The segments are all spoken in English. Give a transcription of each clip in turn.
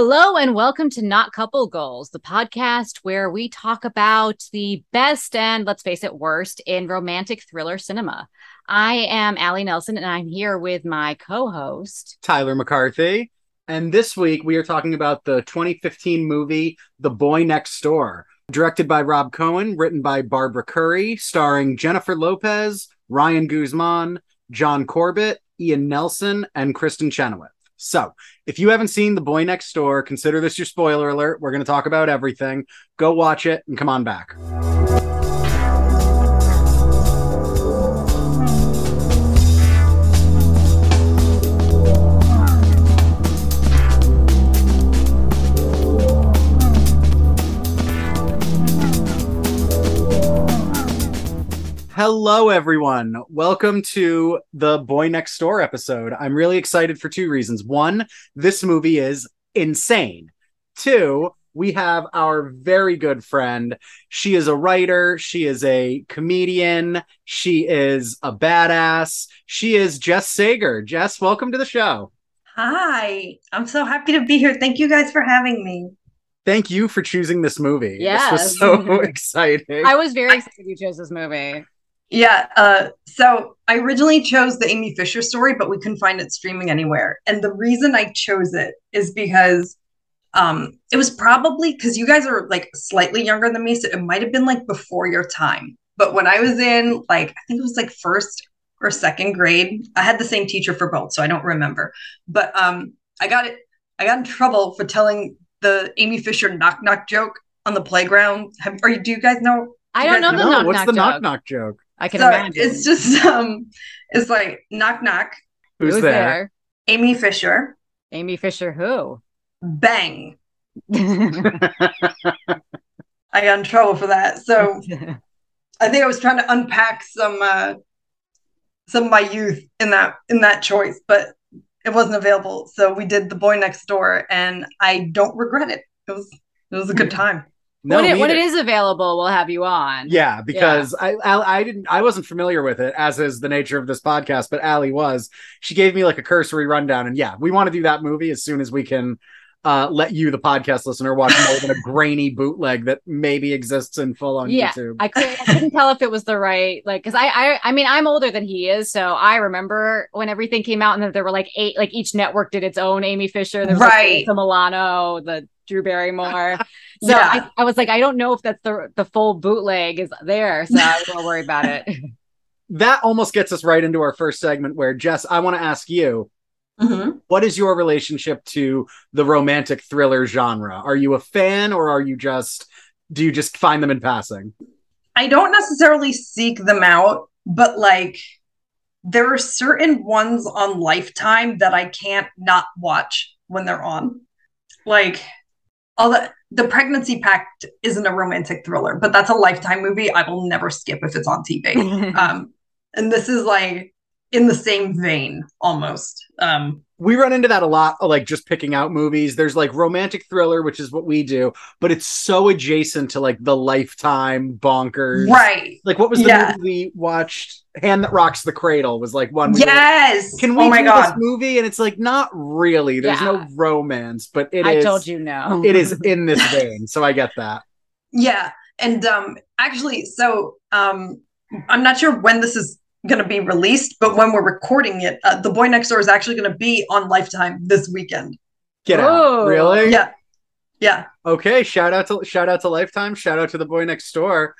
Hello and welcome to Not Couple Goals, the podcast where we talk about the best and let's face it, worst in romantic thriller cinema. I am Allie Nelson and I'm here with my co-host Tyler McCarthy. And this week we are talking about the 2015 movie The Boy Next Door, directed by Rob Cohen, written by Barbara Curry, starring Jennifer Lopez, Ryan Guzman, John Corbett, Ian Nelson, and Kristin Chenoweth. So, if you haven't seen The Boy Next Door, consider this your spoiler alert. We're going to talk about everything. Go watch it and come on back. Hello, everyone. Welcome to the Boy Next Door episode. I'm really excited for two reasons. One, this movie is insane. Two, we have our very good friend. She is a writer, she is a comedian, she is a badass. She is Jess Sager. Jess, welcome to the show. Hi, I'm so happy to be here. Thank you guys for having me. Thank you for choosing this movie. Yes. This was so exciting. I was very excited you chose this movie. Yeah, uh, so I originally chose the Amy Fisher story, but we couldn't find it streaming anywhere. And the reason I chose it is because um, it was probably because you guys are like slightly younger than me, so it might have been like before your time. But when I was in like, I think it was like first or second grade, I had the same teacher for both, so I don't remember. But um, I got it. I got in trouble for telling the Amy Fisher knock knock joke on the playground. Have, or do you guys know? I do don't you guys know the no, knock what's knock the joke. knock knock joke? I can so imagine. it's just um, it's like knock knock. Who's Who's there? Amy Fisher, Amy Fisher who? bang. I got in trouble for that. So I think I was trying to unpack some uh some of my youth in that in that choice, but it wasn't available. So we did the boy next door and I don't regret it. It was it was a good time. No, when, it, when it either. is available, we'll have you on. Yeah, because I, I I didn't I wasn't familiar with it as is the nature of this podcast, but Allie was. She gave me like a cursory rundown, and yeah, we want to do that movie as soon as we can uh, let you, the podcast listener, watch more than a grainy bootleg that maybe exists in full on Yeah, YouTube. I couldn't, I couldn't tell if it was the right like because I, I I mean I'm older than he is, so I remember when everything came out and that there were like eight like each network did its own Amy Fisher. There was Right. like, the Milano, the Drew Barrymore. So Yeah. I, I was like, I don't know if that's the the full bootleg is there, so I don't worry about it. that almost gets us right into our first segment, where Jess, I want to ask you, Mhm. what is your relationship to the romantic thriller genre? Are you a fan, or are you just do you just find them in passing? I don't necessarily seek them out, but like there are certain ones on Lifetime that I can't not watch when they're on. Like the the pregnancy pact isn't a romantic thriller, but that's a lifetime movie I will never skip if it's on TV. um and this is like in the same vein almost. Um we run into that a lot like just picking out movies there's like romantic thriller which is what we do but it's so adjacent to like the lifetime bonkers right. like what was the Yeah. movie we watched hand that rocks the cradle was like one we were like, Yes. can we oh my do god. this movie and it's like not really there's Yeah. no romance but it I is- told you no. it is in this vein so i get that Yeah, and um actually so um I'm not sure when this is going to be released, but when we're recording it, uh, The Boy Next Door is actually going to be on Lifetime this weekend. get out Oh. really Yeah. Yeah. Okay, shout out to shout out to Lifetime, shout out to the boy next door.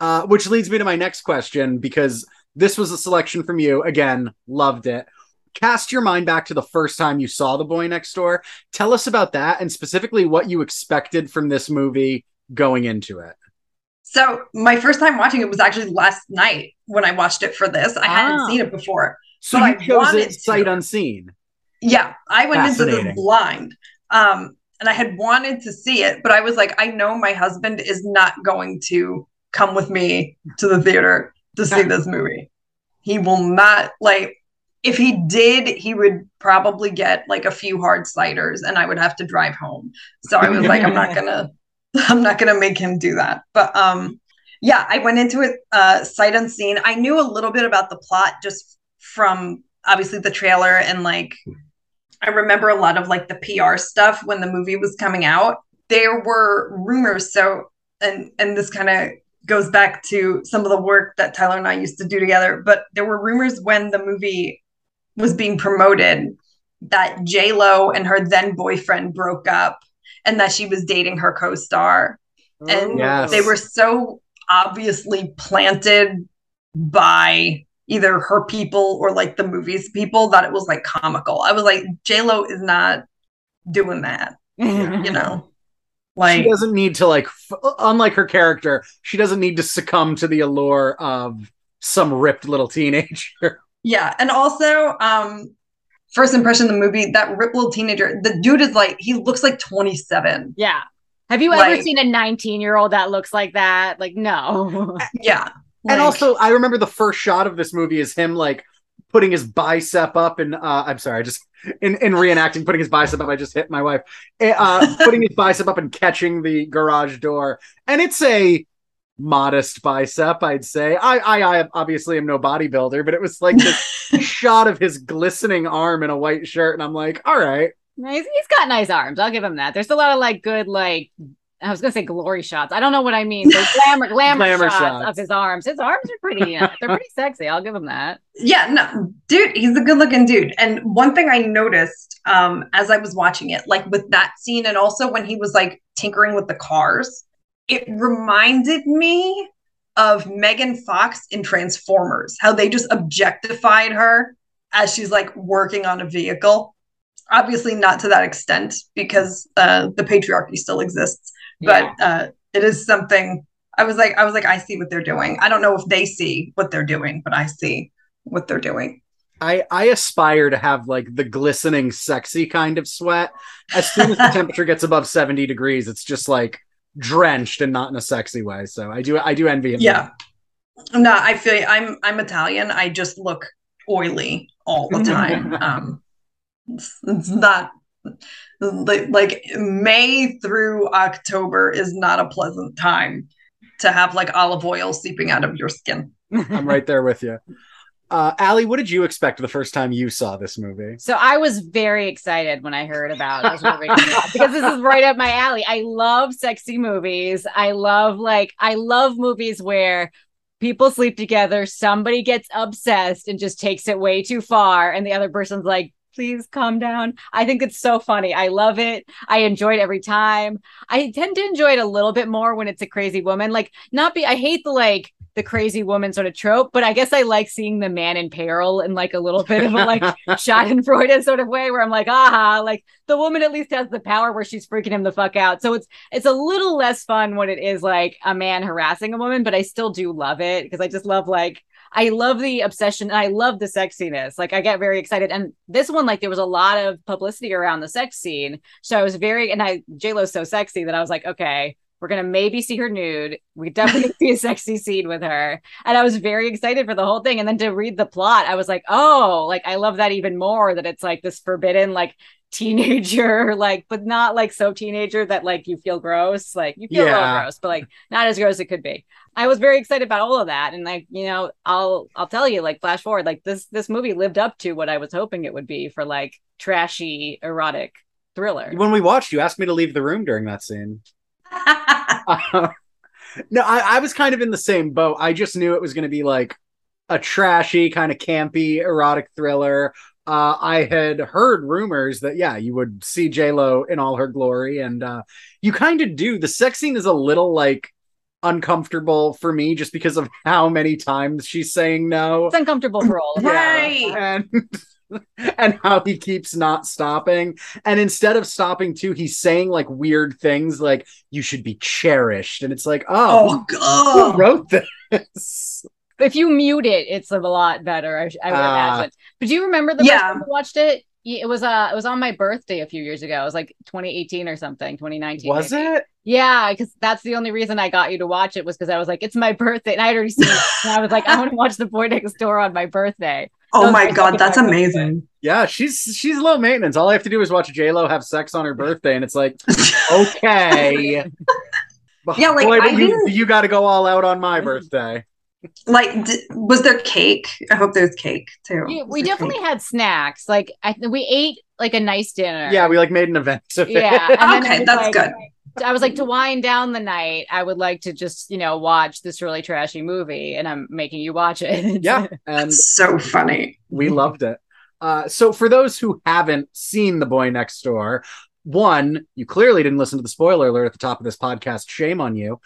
Uh, which leads me to my next question because this was a selection from you. Again, loved it. Cast your mind back to the first time you saw the boy next door. Tell us about that and specifically what you expected from this movie going into it. So my first time watching it was actually last night when I watched it for this. I Ah. hadn't seen it before. So you I chose it to. sight unseen. Yeah, I went into this blind. Um, and I had wanted to see it, but I was like, I know my husband is not going to come with me to the theater to see this movie. He will not like if he did, he would probably get like a few hard ciders and I would have to drive home. So I was like, I'm not gonna I'm not gonna make him do that. But um yeah, I went into it uh sight unseen. I knew a little bit about the plot just from obviously the trailer and like I remember a lot of like the PR stuff when the movie was coming out. There were rumors. So, and and this kind of goes back to some of the work that Tyler and I used to do together. But there were rumors when the movie was being promoted that J Lo and her then boyfriend broke up, and that she was dating her co-star, and Yes. they were so obviously planted by either her people or like the movies people that it was like comical. I was like, J Lo is not doing that, you know. Like she doesn't need to like f- unlike her character she doesn't need to succumb to the allure of some ripped little teenager Yeah, and also, um, first impression of the movie, that rip little teenager, the dude is like, he looks like 27. yeah. Have you ever Like- seen a 19 year old that looks like that? Like, no. Yeah. and also i remember the first shot of this movie is him like putting his bicep up and uh i'm sorry i just in, in reenacting putting his bicep up i just hit my wife Eh, uh putting his bicep up and catching the garage door and it's a modest bicep i'd say i i, I obviously am no bodybuilder but it was like this shot of his glistening arm in a white shirt and i'm like all right He's, he's got nice arms. I'll give him that. There's a lot of like good, like, I was gonna say glory shots. I don't know what I mean. There's glamour, glamour, Glamour shots, shots. of his arms. His arms are pretty. Uh, they're pretty sexy. I'll give him that. yeah, no, dude, he's a good looking dude. And one thing I noticed um, as I was watching it, like with that scene, and also when he was like tinkering with the cars, it reminded me of Megan Fox in Transformers, how they just objectified her as she's like working on a vehicle. Obviously, not to that extent because uh, the patriarchy still exists, but uh, it is something. I was like, I was like, I see what they're doing. I don't know if they see what they're doing, but I see what they're doing. I, I aspire to have like the glistening, sexy kind of sweat. As soon as the temperature gets above 70 degrees, it's just like drenched and not in a sexy way. So I do I do envy him. Yeah. No, I feel I'm I'm Italian. I just look oily all the time. um, it's, it's not like, like May through October is not a pleasant time to have like olive oil seeping out of your skin. I'm right there with you. Uh, Allie, what did you expect the first time you saw this movie? So I was very excited when I heard about this movie because this is right up my alley. I love sexy movies. I love like I love movies where people sleep together, somebody gets obsessed and just takes it way too far, and the other person's like, please calm down. I think it's so funny. I love it. I enjoy it every time. I tend to enjoy it a little bit more when it's a crazy woman. Like, not be I hate the like the crazy woman sort of trope, but I guess I like seeing the man in peril in like a little bit of a like Schadenfreude sort of way where I'm like, aha, like the woman at least has the power where she's freaking him the fuck out. So it's it's a little less fun when it is like a man harassing a woman, but I still do love it because I just love like I love the obsession and I love the sexiness. Like I get very excited. And this one, like there was a lot of publicity around the sex scene. So I was very and I J Lo's so sexy that I was like, okay, we're gonna maybe see her nude. We definitely see a sexy scene with her. And I was very excited for the whole thing. And then to read the plot, I was like, oh, like I love that even more that it's like this forbidden, like teenager, like, but not like so teenager that like you feel gross. Like you feel Yeah. gross, but like not as gross as it could be. I was very excited about all of that. And like, you know, I'll I'll tell you, like flash forward, like this this movie lived up to what I was hoping it would be for like trashy erotic thriller. When we watched, you asked me to leave the room during that scene. Uh, no, I, I was kind of in the same boat. I just knew it was going to be like a trashy, kind of campy, erotic thriller. Uh, I had heard rumors that yeah, you would see J Lo in all her glory, and uh, you kind of do. The sex scene is a little like uncomfortable for me just because of how many times she's saying no. It's uncomfortable for all of us. Right. and and how he keeps not stopping and instead of stopping too he's saying like weird things like you should be cherished and it's like oh, oh who wrote this If you mute it, it's a lot better. I, I would Ah. imagine. But do you remember the Yeah. first time you watched it? It was uh it was on my birthday a few years ago. It was like 2018 or something, 2019. was maybe. it Yeah, because that's the only reason I got you to watch it was because I was like, it's my birthday, and I had already seen it. And I was like, I want to watch The Boy Next Door on my birthday. Oh my god, that's amazing. yeah she's she's low maintenance all i have to do is watch j-lo have sex on her birthday and it's like okay Yeah, like, boy, I you, didn't- you got to go all out on my birthday like, d- was there cake? I hope there's cake too. We, we definitely cake? had snacks. Like I, we ate like a nice dinner. Yeah, we like made an event of it. yeah. it Okay, that's like- good. I was like to wind down the night. I would like to just you know watch this really trashy movie, and I'm making you watch it. yeah, and So funny. we loved it. Uh, so for those who haven't seen The Boy Next Door, one, you clearly didn't listen to the spoiler alert at the top of this podcast. Shame on you.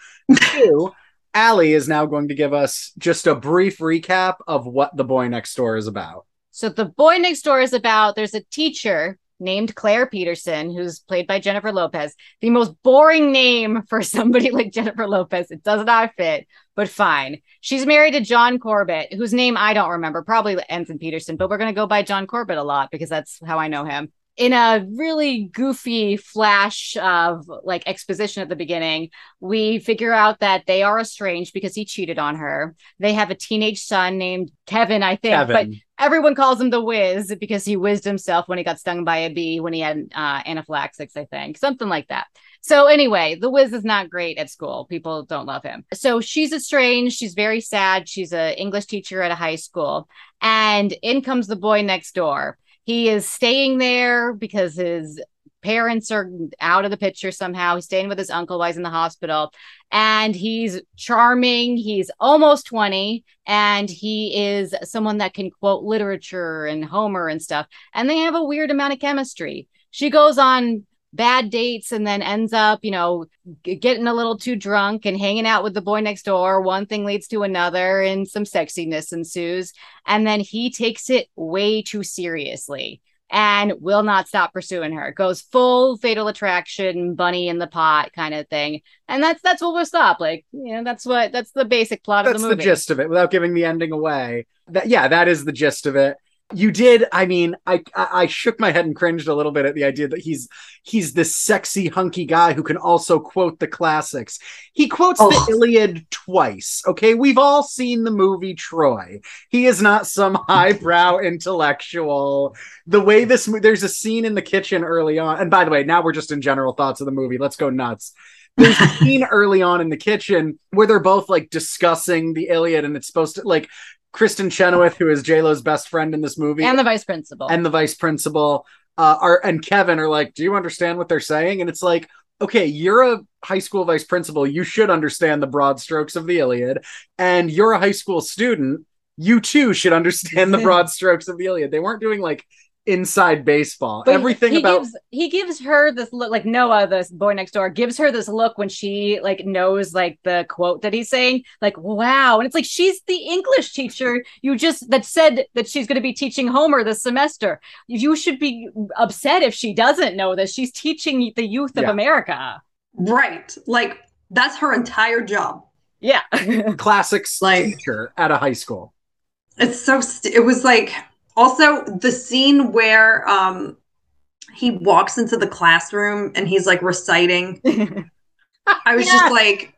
Two, Allie is now going to give us just a brief recap of what The Boy Next Door is about. So the boy next door is about there's a teacher named Claire Peterson who's played by Jennifer Lopez. The most boring name for somebody like Jennifer Lopez. It does not fit, but fine. She's married to John Corbett, whose name I don't remember, probably ends in Peterson, but we're going to go by John Corbett a lot because that's how I know him. In a really goofy flash of like exposition at the beginning, we figure out that they are estranged because he cheated on her. They have a teenage son named Kevin, I think, but Kevin. Everyone calls him the Wiz because he whizzed himself when he got stung by a bee when he had uh, anaphylaxis, I think, something like that. So anyway, the Wiz is not great at school. People don't love him. So she's estranged. She's very sad. She's an English teacher at a high school, and in comes the boy next door. He is staying there because his parents are out of the picture somehow. He's staying with his uncle while he's in the hospital, and he's charming. He's almost 20, and he is someone that can quote literature and Homer and stuff. And they have a weird amount of chemistry. She goes on bad dates and then ends up, you know, getting a little too drunk and hanging out with the boy next door. One thing leads to another, and some sexiness ensues. And then he takes it way too seriously and will not stop pursuing her. Goes full fatal attraction, bunny in the pot kind of thing. And that's that's what we'll stop. Like, you know, that's what that's the basic plot That's of the movie. That's the gist of it without giving the ending away. That yeah, that is the gist of it. You did, I mean, I, I I shook my head and cringed a little bit at the idea that he's he's this sexy hunky guy who can also quote the classics. He quotes Oh. the Iliad twice. Okay, we've all seen the movie Troy. He is not some highbrow intellectual. The way this there's a scene in the kitchen early on, and by the way, now we're just in general thoughts of the movie. Let's go nuts. There's a scene early on in the kitchen where they're both like discussing the Iliad, and it's supposed to like Kristin Chenoweth, who is J Lo's best friend in this movie, and the vice principal. and the vice principal uh, are and Kevin are like, "Do you understand what they're saying?" And it's like, okay, you're a high school vice principal, you should understand the broad strokes of the Iliad, and you're a high school student, you too should understand the broad strokes of the Iliad. They weren't doing like inside baseball. But Everything he about gives, he gives her this look like Noah, this boy next door, gives her this look when she like knows like the quote that he's saying, like wow, and it's like she's the English teacher you just that said that she's going to be teaching Homer this semester. You should be upset if she doesn't know that she's teaching the youth of Yeah. America. Right. Like that's her entire job. Yeah, classics Like- teacher at a high school. It's so st- it was like also the scene where um he walks into the classroom and he's like reciting. I was Yeah. just like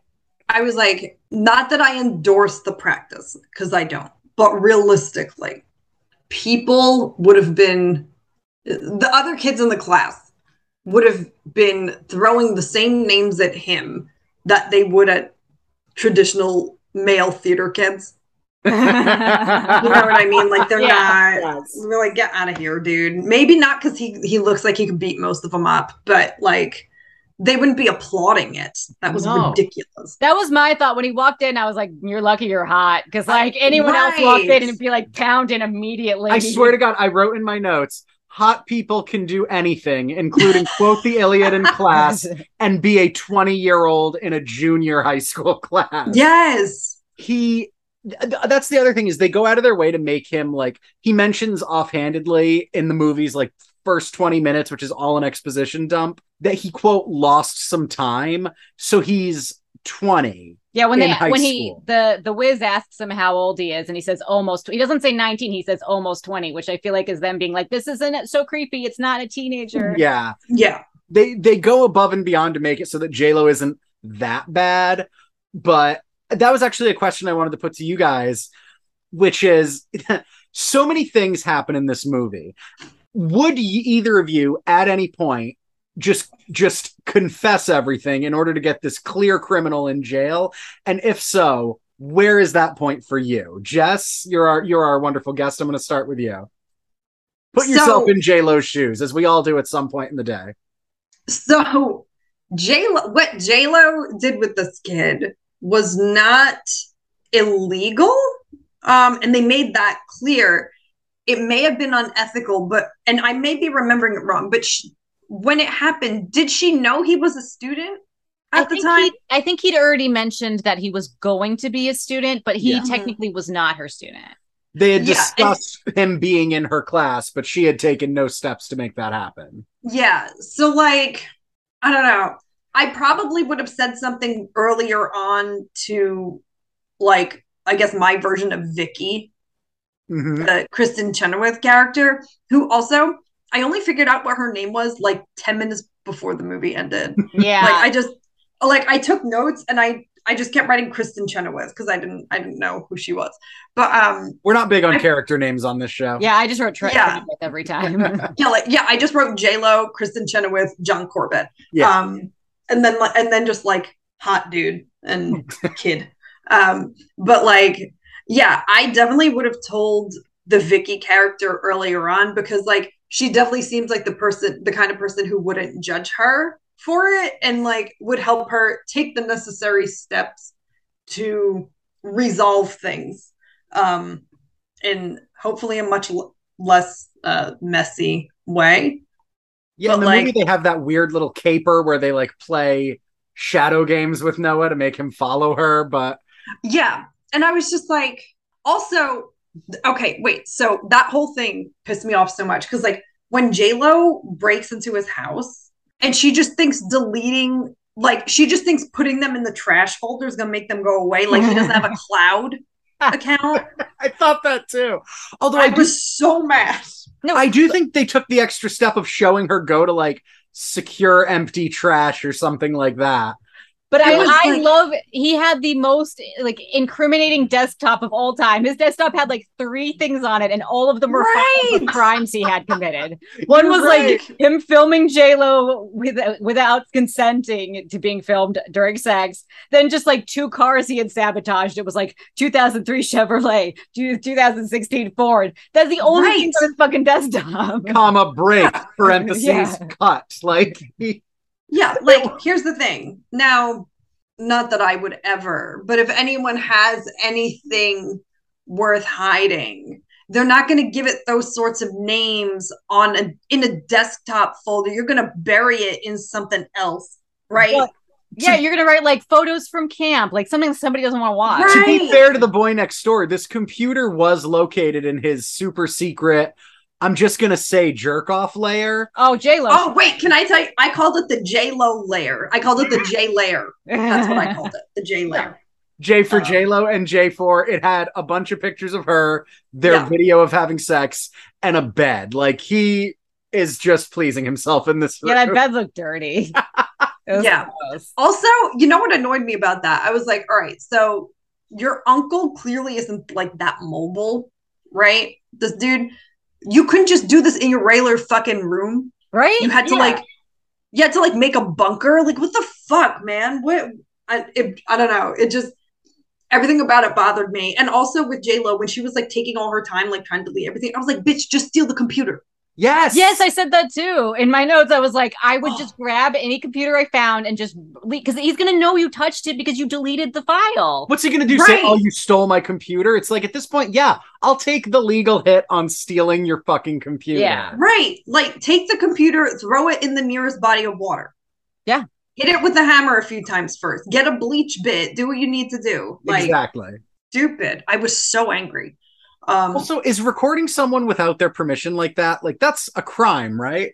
I was like not that I endorse the practice cuz I don't. But realistically, people would have been the other kids in the class would have been throwing the same names at him that they would at traditional male theater kids. You know what I mean? Like they're Yeah. not. We're like, get out of here, dude. Maybe not because he he looks like he could beat most of them up, but like they wouldn't be applauding it. That was No. ridiculous. That was my thought when he walked in. I was like, "You're lucky you're hot," because like anyone else walked in and it'd be like pounding immediately. I swear to God, I wrote in my notes. Hot people can do anything, including quote the Iliad in class and be a 20 year old in a junior high school class. Yes. He th- that's the other thing is they go out of their way to make him like he mentions offhandedly in the movies like first 20 minutes which is all an exposition dump that he quote lost some time so he's 20 Yeah, when in they high when he the the whiz asks him how old he is, and he says almost. He doesn't say nineteen. He says almost twenty, which I feel like is them being like, "This isn't so creepy. It's not a teenager." yeah Yeah. they they go above and beyond to make it so that Lo isn't that bad. But that was actually a question I wanted to put to you guys, which is so many things happen in this movie. Would either of you at any point just just confess everything in order to get this clear criminal in jail? And if so, where is that point for you? Jess, you're our you're our wonderful guest. I'm going to start with you. Put yourself So- in J Lo's shoes, as we all do at some point in the day. So J Lo, what J Lo did with this kid was not illegal, um, and they made that clear. It may have been unethical, but and I may be remembering it wrong. But sh when it happened, did she know he was a student I at the time? I think he'd already mentioned that he was going to be a student, but he Yeah. technically was not her student. They had Yeah, and- discussed him being in her class, but she had taken no steps to make that happen. Yeah. So like, I don't know. I probably would have said something earlier on to like I guess my version of Vicky, Mhm. the Kristin Chenoweth character, who also I only figured out what her name was like 10 minutes before the movie ended. Yeah. Like I just like I took notes and I I just kept writing Kristin Chenoweth because I didn't I didn't know who she was. But um We're not big on I- character names on this show. yeah, I just wrote tra- Yeah. every time. yeah, like yeah, I just wrote J Lo, Kristin Chenoweth, John Corbett. Yeah. Um, and then like and then just like hot dude and kid. Um, but like, yeah, I definitely would have told the Vicky character earlier on because like she definitely seems like the person, the kind of person who wouldn't judge her for it and like would help her take the necessary steps to resolve things. Um, in hopefully a much l- less uh, messy way. Yeah, in But, the movie they have that weird little caper where they like play shadow games with Noah to make him follow her, but Yeah. And I was just like, also, okay, wait. So that whole thing pissed me off so much because, like, when JLo breaks into his house and she just thinks deleting, like, she just thinks putting them in the trash folder is going to make them go away. Like, he doesn't have a cloud account. I thought that too. Although I I, do, was so mad. no, I do think they took the extra step of showing her go to like secure empty trash or something like that. But I, was I like- love he had the most like incriminating desktop of all time. His desktop had like three things on it, and all of them were Right. of crimes he had committed. One was right. like him filming J Lo with, without consenting to being filmed during sex. Then just like two cars he had sabotaged. It was like 2003 Chevrolet, 2016 Ford. That's the only thing on his fucking desktop. comma break parentheses Yeah. cut. Like he- Yeah, like here's the thing. Now, not that I would ever, but if anyone has anything worth hiding, they're not going to give it those sorts of names on a in a desktop folder. You're going to bury it in something else, right? Well, Yeah, you're gonna write like photos from camp, like something somebody doesn't want to watch. Right. to be fair to the boy next door, this computer was located in his super secret. I'm just gonna say jerk off layer. Oh, J Lo. Oh wait, can I tell you? I called it the J Lo layer. I called it the J layer. That's what I called it, the J layer. J for Uh, J Lo and J for it had a bunch of pictures of her, their Yeah. video of having sex, and a bed. Like he is just pleasing himself in this. Yeah, that bed looked dirty. Yeah. gross. Also, you know what annoyed me about that? I was like, all right, so your uncle clearly isn't like that mobile, right? This dude, you couldn't just do this in your regular fucking room. Right? You had to Yeah. like, you had to like make a bunker. Like, what the fuck, man? What? I, it, I don't know. It just everything about it bothered me. And also with J Lo when she was like taking all her time, like trying to delete everything, I was like, bitch, just steal the computer. Yes. Yes, I said that too. In my notes, I was like, I would Oh. just grab any computer I found and just because he's gonna know you touched it because you deleted the file. What's he gonna do? Say, "Oh, you stole my computer"? It's like at this point, yeah, I'll take the legal hit on stealing your fucking computer. Yeah. Right. Like take the computer, throw it in the nearest body of water. Yeah. Hit it with a hammer a few times first. Get a bleach bit. Do what you need to do. Like exactly. stupid. I was so angry. Um Also, is recording someone without their permission like that, like that's a crime, right?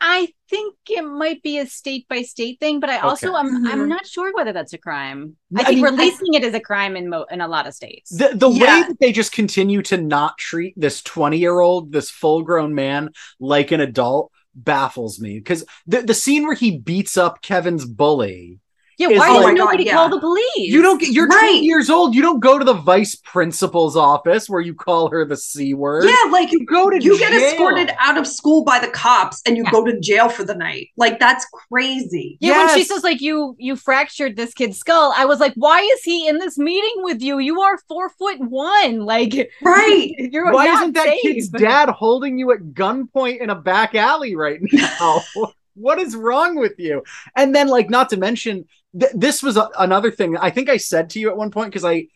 I think it might be a state by state thing, but I also Okay. I'm I'm Mhm. not sure whether that's a crime. I I think mean, I- releasing it is a crime in mo- in a lot of states. The the way that they just continue to not treat this 20 year old, this full grown man, like an adult baffles me. Because the, the scene where he beats up Kevin's bully Yeah, is why Oh does my God, nobody yeah. call the police? You don't get. You're Right. 20 years old. You don't go to the vice principal's office where you call her the c word. Yeah, like You go to you get escorted out of school by the cops and you Yeah. go to jail for the night. Like that's crazy. Yeah, when she says like you you fractured this kid's skull, I was like, why is he in this meeting with you? You are four foot one. Like Right. you're Why not isn't that safe. kid's dad holding you at gunpoint in a back alley right now? What is wrong with you? And then, like, not to mention, th- this was a- another thing. I think I said to you at one point because I,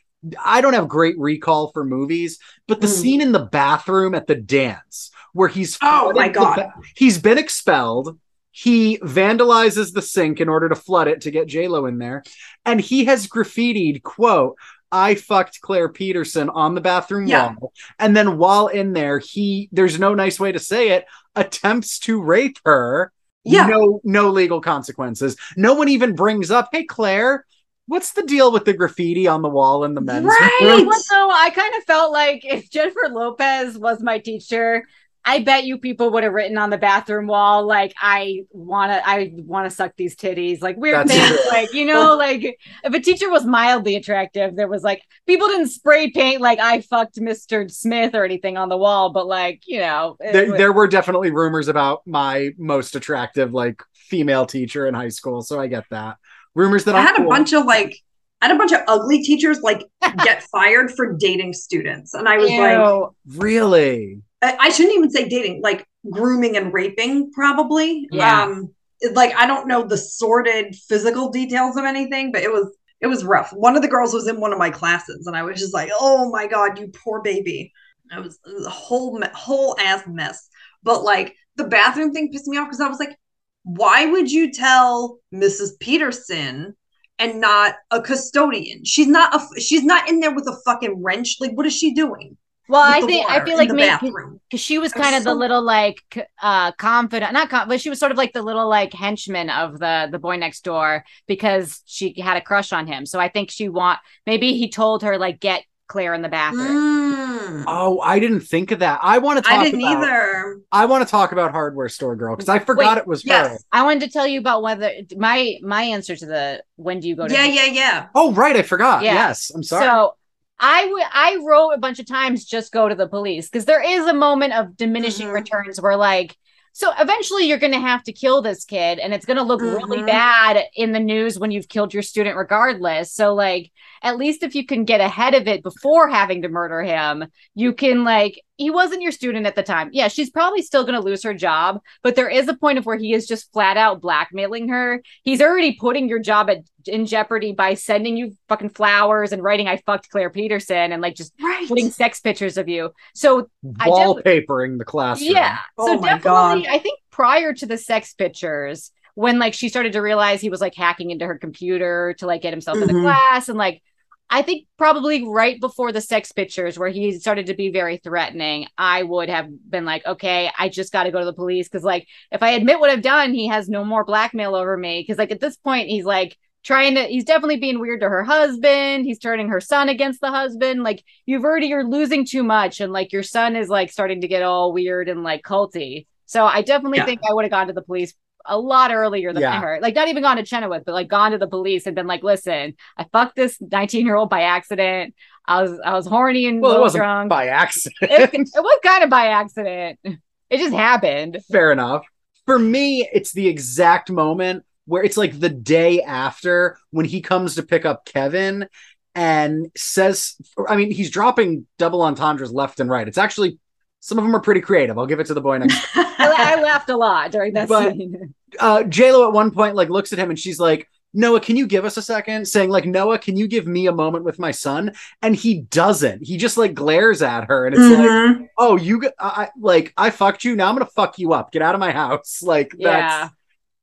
I don't have great recall for movies, but the Mm. scene in the bathroom at the dance where he's Oh my God. ba- he's been expelled. He vandalizes the sink in order to flood it to get J Lo in there, and he has graffitied quote. I fucked Claire Peterson on the bathroom Yeah. wall. And then while in there, he there's no nice way to say it, attempts to rape her. Yeah. No, no legal consequences. No one even brings up, hey Claire, what's the deal with the graffiti on the wall in the men's Right. room? So I kind of felt like if Jennifer Lopez was my teacher, I bet you people would have written on the bathroom wall like I want to I want to suck these titties like weird That's things true. like you know like if a teacher was mildly attractive there was like people didn't spray paint like I fucked Mr. Smith or anything on the wall but like you know There, was- there were definitely rumors about my most attractive, like female teacher in high school. So I get that. Rumors that I I'm had a bunch of like I had a bunch of ugly teachers like get fired for dating students. And I was like, really. I, shouldn't even say dating, like grooming and raping, probably. Yeah. Um, like I don't know the sordid physical details of anything, but it was it was rough. One of the girls was in one of my classes, and I was just like, "Oh my god, you poor baby!" It was, it was a whole whole ass mess. But like the bathroom thing pissed me off because I was like, "Why would you tell Mrs. Peterson?" And not a custodian. She's not a. She's not in there with a fucking wrench. Like, what is she doing? Well I think I feel like maybe because she was I was kind of the little like uh confident not con- but she was sort of like the little like henchman of the the boy next door because she had a crush on him so i think she want maybe he told her like get claire in the bathroom Mm. Oh, I didn't think of that. I want to talk I didn't about, either. I want to talk about Hardware Store Girl because I forgot Wait, it was her. Yes. i wanted to tell you about whether my my answer to the when do you go to Yeah, the- yeah, yeah. Oh, right. I forgot. Yeah. Yes. I'm sorry. So I would I wrote a bunch of times just go to the police because there is a moment of diminishing Mhm. returns where like so eventually you're going to have to kill this kid and it's going to look really Mhm. bad in the news when you've killed your student regardless. So like at least if you can get ahead of it before having to murder him, you can like he wasn't your student at the time. Yeah, she's probably still going to lose her job, but there is a point of where he is just flat out blackmailing her. He's already putting your job at, in jeopardy by sending you fucking flowers and writing I fucked Claire Peterson and like just Right. putting sex pictures of you. So I definitely- Wallpapering the classroom. yeah. Oh so my definitely, God. I think prior to the sex pictures, when like she started to realize he was like hacking into her computer to like get himself into Mhm. class, and like I think probably right before the sex pictures, where he started to be very threatening, I would have been like, okay, I just got to go to the police. Because like if I admit what I've done, he has no more blackmail over me. Because like at this point he's like trying to he's definitely being weird to her husband. He's turning her son against the husband. Like you've already you're losing too much and like your son is like starting to get all weird and like culty. So i definitely Yeah. think i would have gone to the police a lot earlier than Yeah. her like not even gone to chenoweth but like gone to the police and been like listen i fucked this 19 year old by accident i was i was horny and Well, it wasn't drunk by accident. it, it was kind of by accident it just happened Fair enough. For me, it's the exact moment where it's like the day after when he comes to pick up Kevin and says, I mean, he's dropping double entendres left and right. It's actually, some of them are pretty creative. I'll give it to the boy next I, I laughed a lot during that But- scene uh Lo at one point like looks at him and she's like, Noah, can you give us a second? Saying like, Noah, can you give me a moment with my son? And he doesn't. He just like glares at her, and it's like, Mhm. oh, you, g- I like, I fucked you. Now I'm gonna fuck you up. Get out of my house. Like, that's yeah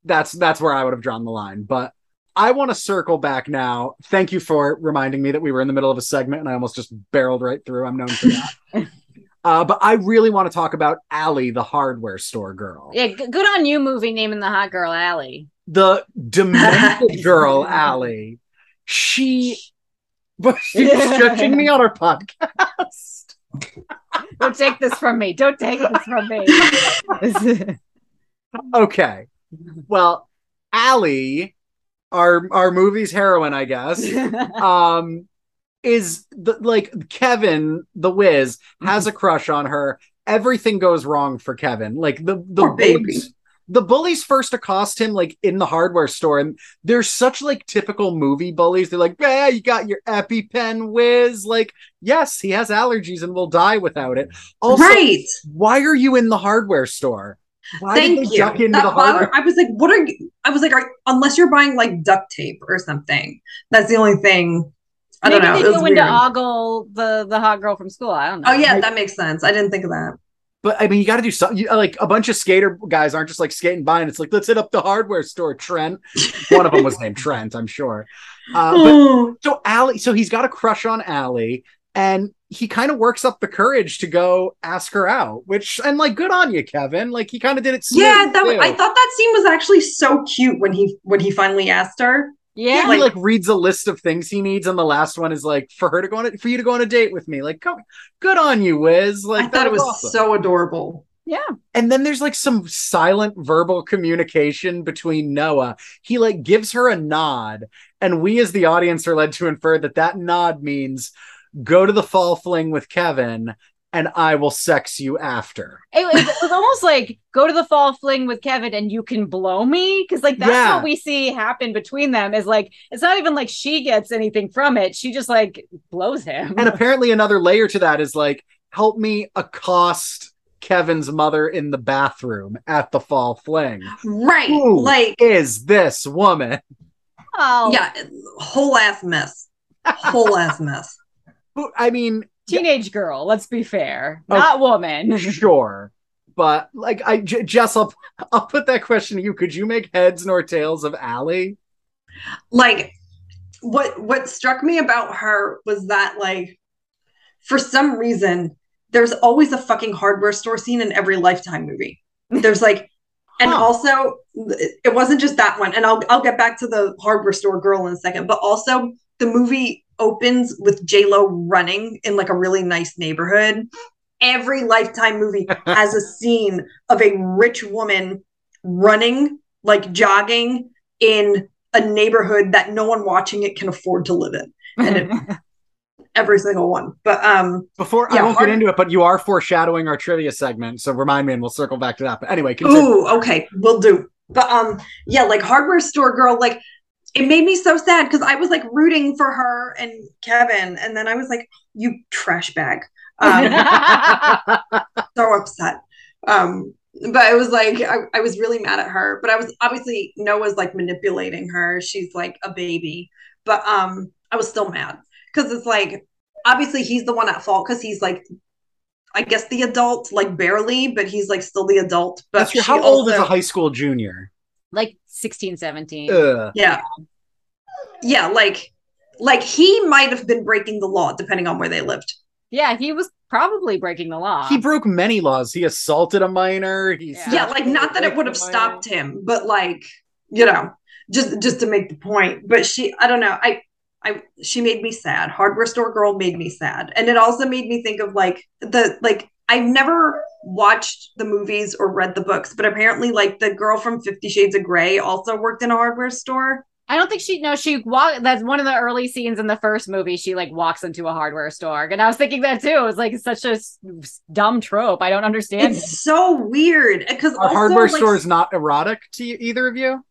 that's that's where I would have drawn the line. But I want to circle back now. Thank you for reminding me that we were in the middle of a segment, and I almost just barreled right through. I'm known for that. Uh, but I really want to talk about Allie, the hardware store girl. yeah g- good on you movie naming the hot girl alley the demented girl Allie. She but she's judging me on our podcast. Don't take this from me. Don't take this from me. Okay. Well, Allie our our movie's heroine, I guess, um, is the like Kevin the Wiz has mm-hmm. a crush on her. Everything goes wrong for Kevin. Like the the Poor baby. the bullies first accost him like in the hardware store, and they're such like typical movie bullies. They're like, "Yeah, you got your EpiPen, Wiz." Like, yes, he has allergies and will die without it. Also, right. why are you in the hardware store? Why Thank you. duck into That the hardware? bothered- I was like, what are you? I was like, are, unless you're buying like duct tape or something. That's the only thing. I Maybe don't know. they It go into weird. ogle the the hot girl from school. I don't know. Oh yeah, that makes sense. I didn't think of that. But I mean, you got to do something. You, like a bunch of skater guys aren't just like skating by, and it's like, let's hit up the hardware store. Trent, one of them was named Trent, I'm sure. Uh, but so Allie, so he's got a crush on Allie, and he kind of works up the courage to go ask her out. Which and like, good on you, Kevin. Like he kind of did it. yeah, that. I thought that scene was actually so cute when he when he finally asked her. Yeah. he like reads a list of things he needs, and the last one is like for her to go on a, for you to go on a date with me. Like, go, good on you, Wiz. Like I thought it was awesome. so adorable. Yeah. And then there's like some silent verbal communication between Noah. He like gives her a nod, and we as the audience are led to infer that that nod means go to the fall fling with Kevin, and I will sex you after. It, was- it was almost like go to the fall fling with Kevin and you can blow me because like that's Yeah. what we see happen between them is like it's not even like she gets anything from it she just like blows him And apparently, another layer to that is like help me accost Kevin's mother in the bathroom at the fall fling. Right. Who Like is this woman? oh yeah, whole ass mess. Whole ass mess. I mean, teenage girl let's be fair Okay. not woman sure but like i J- jess I'll, I'll put that question to you could you make heads nor tails of Allie? like what what struck me about her was that like for some reason there's always a fucking hardware store scene in every lifetime movie there's like and Huh. also it wasn't just that one and I'll I'll get back to the hardware store girl in a second but also the movie opens with J Lo running in like a really nice neighborhood. Every lifetime movie has a scene of a rich woman running like jogging in a neighborhood that no one watching it can afford to live in. And it- every single one. But um before i won't hard- get into it but you are foreshadowing our trivia segment so remind me and we'll circle back to that. But anyway continue. ooh okay we'll do. But um yeah like hardware store girl like it made me so sad because i was like rooting for her and kevin and then i was like you trash bag. Um so upset. Um but it was like I, I was really mad at her but i was obviously noah's like manipulating her. She's like a baby. But um i was still mad because it's like obviously he's the one at fault because he's like i guess the adult like barely but he's like still the adult but how old is a high school junior like 16 17 Ugh. yeah. Yeah. Like like he might have been breaking the law depending on where they lived. Yeah he was probably breaking the law. He broke many laws. He assaulted a minor. He Yeah. yeah like not that it would have stopped him but like you know just just to make the point but she i don't know i i she made me sad. Hardware store girl made me sad. And it also made me think of like the like i've never watched the movies or read the books but apparently like the girl from 50 shades of gray also worked in a hardware store I don't think she no she walk that's one of the early scenes in the first movie she like walks into a hardware store and I was thinking that too it was like such a s- dumb trope I don't understand it. it's so weird because Are also, hardware like, is not erotic to you, either of you?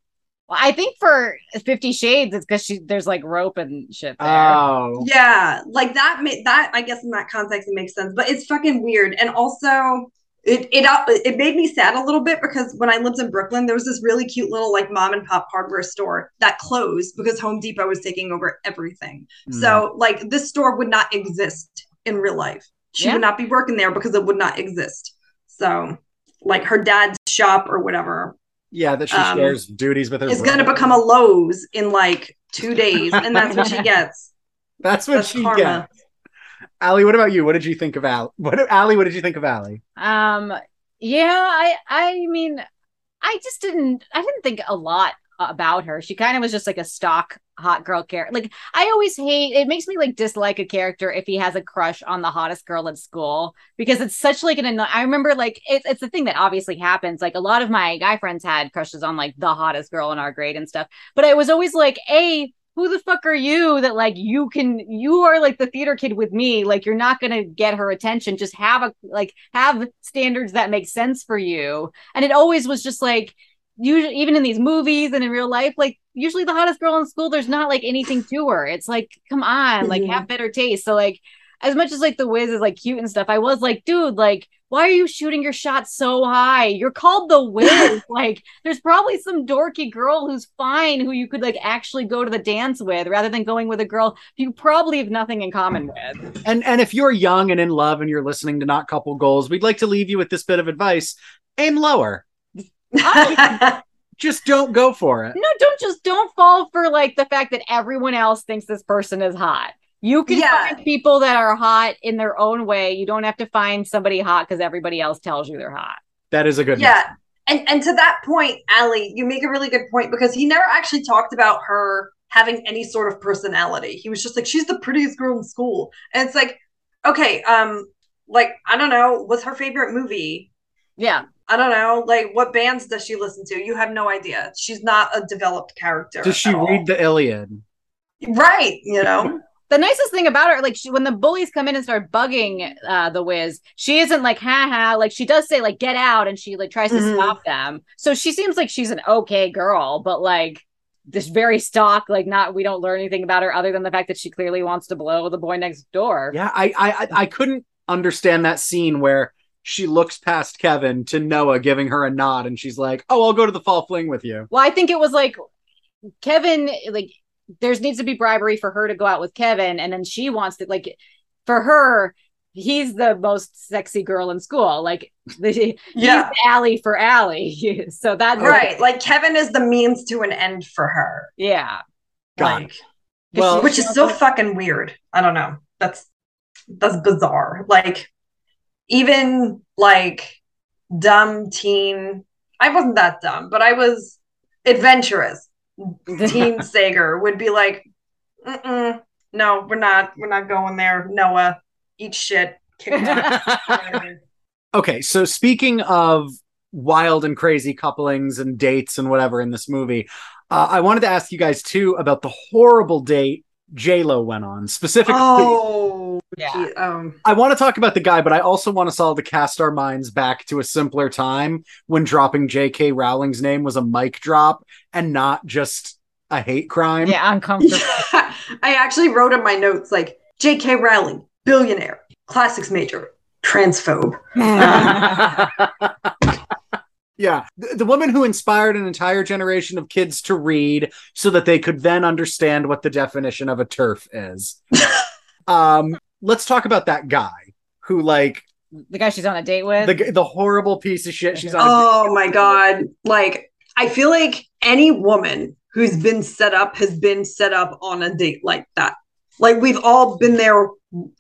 Well, I think for 50 shades it's because she there's like rope and shit there Oh, Yeah, like that. Ma- that I guess in that context it makes sense, but it's fucking weird. And also, it it uh, it made me sad a little bit because when I lived in Brooklyn, there was this really cute little like mom and pop hardware store that closed because Home Depot was taking over everything. Hmm. So like this store would not exist in real life. She Yeah. would not be working there because it would not exist. So like her dad's shop or whatever yeah, that she um, shares duties with her. is going to become a Lowe's in like two days, and that's what she gets. That's what That's she karma. gets. Allie, what about you? What did you think of Al? What Allie? What did you think of Allie? Um, yeah, I I mean, I just didn't I didn't think a lot about her. She kind of was just like a stock hot girl character. Like I always hate it makes me like dislike a character if he has a crush on the hottest girl at school because it's such like an I remember like it's it's the thing that obviously happens. Like a lot of my guy friends had crushes on like the hottest girl in our grade and stuff. But I was always like, a who the fuck are you that like you can you are like the theater kid with me like you're not gonna get her attention just have a like have standards that make sense for you and it always was just like usually even in these movies and in real life like usually the hottest girl in school there's not like anything to her. It's like come on like have better taste. So like as much as like the whiz is like cute and stuff i was like dude like why are you shooting your shot so high? You're called the whiz like there's probably some dorky girl who's fine who you could like actually go to the dance with rather than going with a girl you probably have nothing in common with. And and if you're young and in love and you're listening to Not Couple Goals, we'd like to leave you with this bit of advice: aim lower. Just don't go for it. no don't just don't fall for like the fact that everyone else thinks this person is hot you can Yeah. find people that are hot in their own way you don't have to find somebody hot because everybody else tells you they're hot That is a good. yeah. And and to that point, Allie, you make a really good point because he never actually talked about her having any sort of personality. He was just like, she's the prettiest girl in school. And it's like, okay, um, like, I don't know, what's her favorite movie? yeah I don't know, like what bands does she listen to? You have no idea. She's not a developed character. Does she at all. read the Iliad? Right, you know. the nicest thing about her, like she, when the bullies come in and start bugging uh, the Wiz, she isn't like ha ha. Like she does say like get out, and she like tries to Mhm. stop them. So she seems like she's an okay girl, but like this very stock. Like not we don't learn anything about her other than the fact that she clearly wants to blow the boy next door. Yeah, I I I- I couldn't understand that scene where she looks past Kevin to Noah, giving her a nod, and she's like, "Oh, I'll go to the fall fling with you." Well, I think it was like Kevin, like there's needs to be bribery for her to go out with Kevin, and then she wants to like for her. He's the most sexy girl in school. Like the, Yeah. he's Allie for Allie. so that's Right. Like Kevin is the means to an end for her. Yeah. Got like Well, which is so fucking weird. I don't know. That's that's bizarre. Like even like dumb teen. I wasn't that dumb, but I was adventurous. Teen Sager would be like, Mm-mm, "No, we're not. We're not going there." Noah, eat shit. Okay, so speaking of wild and crazy couplings and dates and whatever in this movie, uh, I wanted to ask you guys too about the horrible date J Lo went on. Specifically, oh, Yeah. um, I want to talk about the guy, but I also want us all to cast our minds back to a simpler time when dropping J.K. Rowling's name was a mic drop and not just a hate crime. yeah, uncomfortable. Yeah, I actually wrote in my notes like J.K. Rowling, billionaire, classics major, transphobe. Yeah, the, the woman who inspired an entire generation of kids to read so that they could then understand what the definition of a TERF is. um, let's talk about that guy who, like, the guy she's on a date with. the the horrible piece of shit she's on. a- Oh my god! Like I feel like any woman who's been set up has been set up on a date like that. Like we've all been there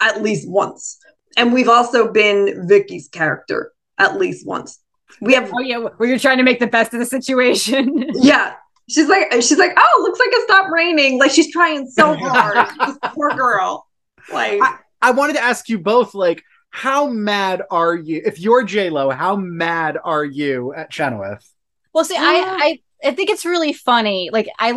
at least once, and we've also been Vicky's character at least once. We have oh yeah, where you're trying to make the best of the situation. Yeah. She's like, she's like, oh, looks like it stopped raining. Like she's trying so hard. this poor girl. Like, I wanted to ask you both, like, how mad are you? If you're J Lo, how mad are you at Chenoweth? Well, see, I, I I think it's really funny. Like I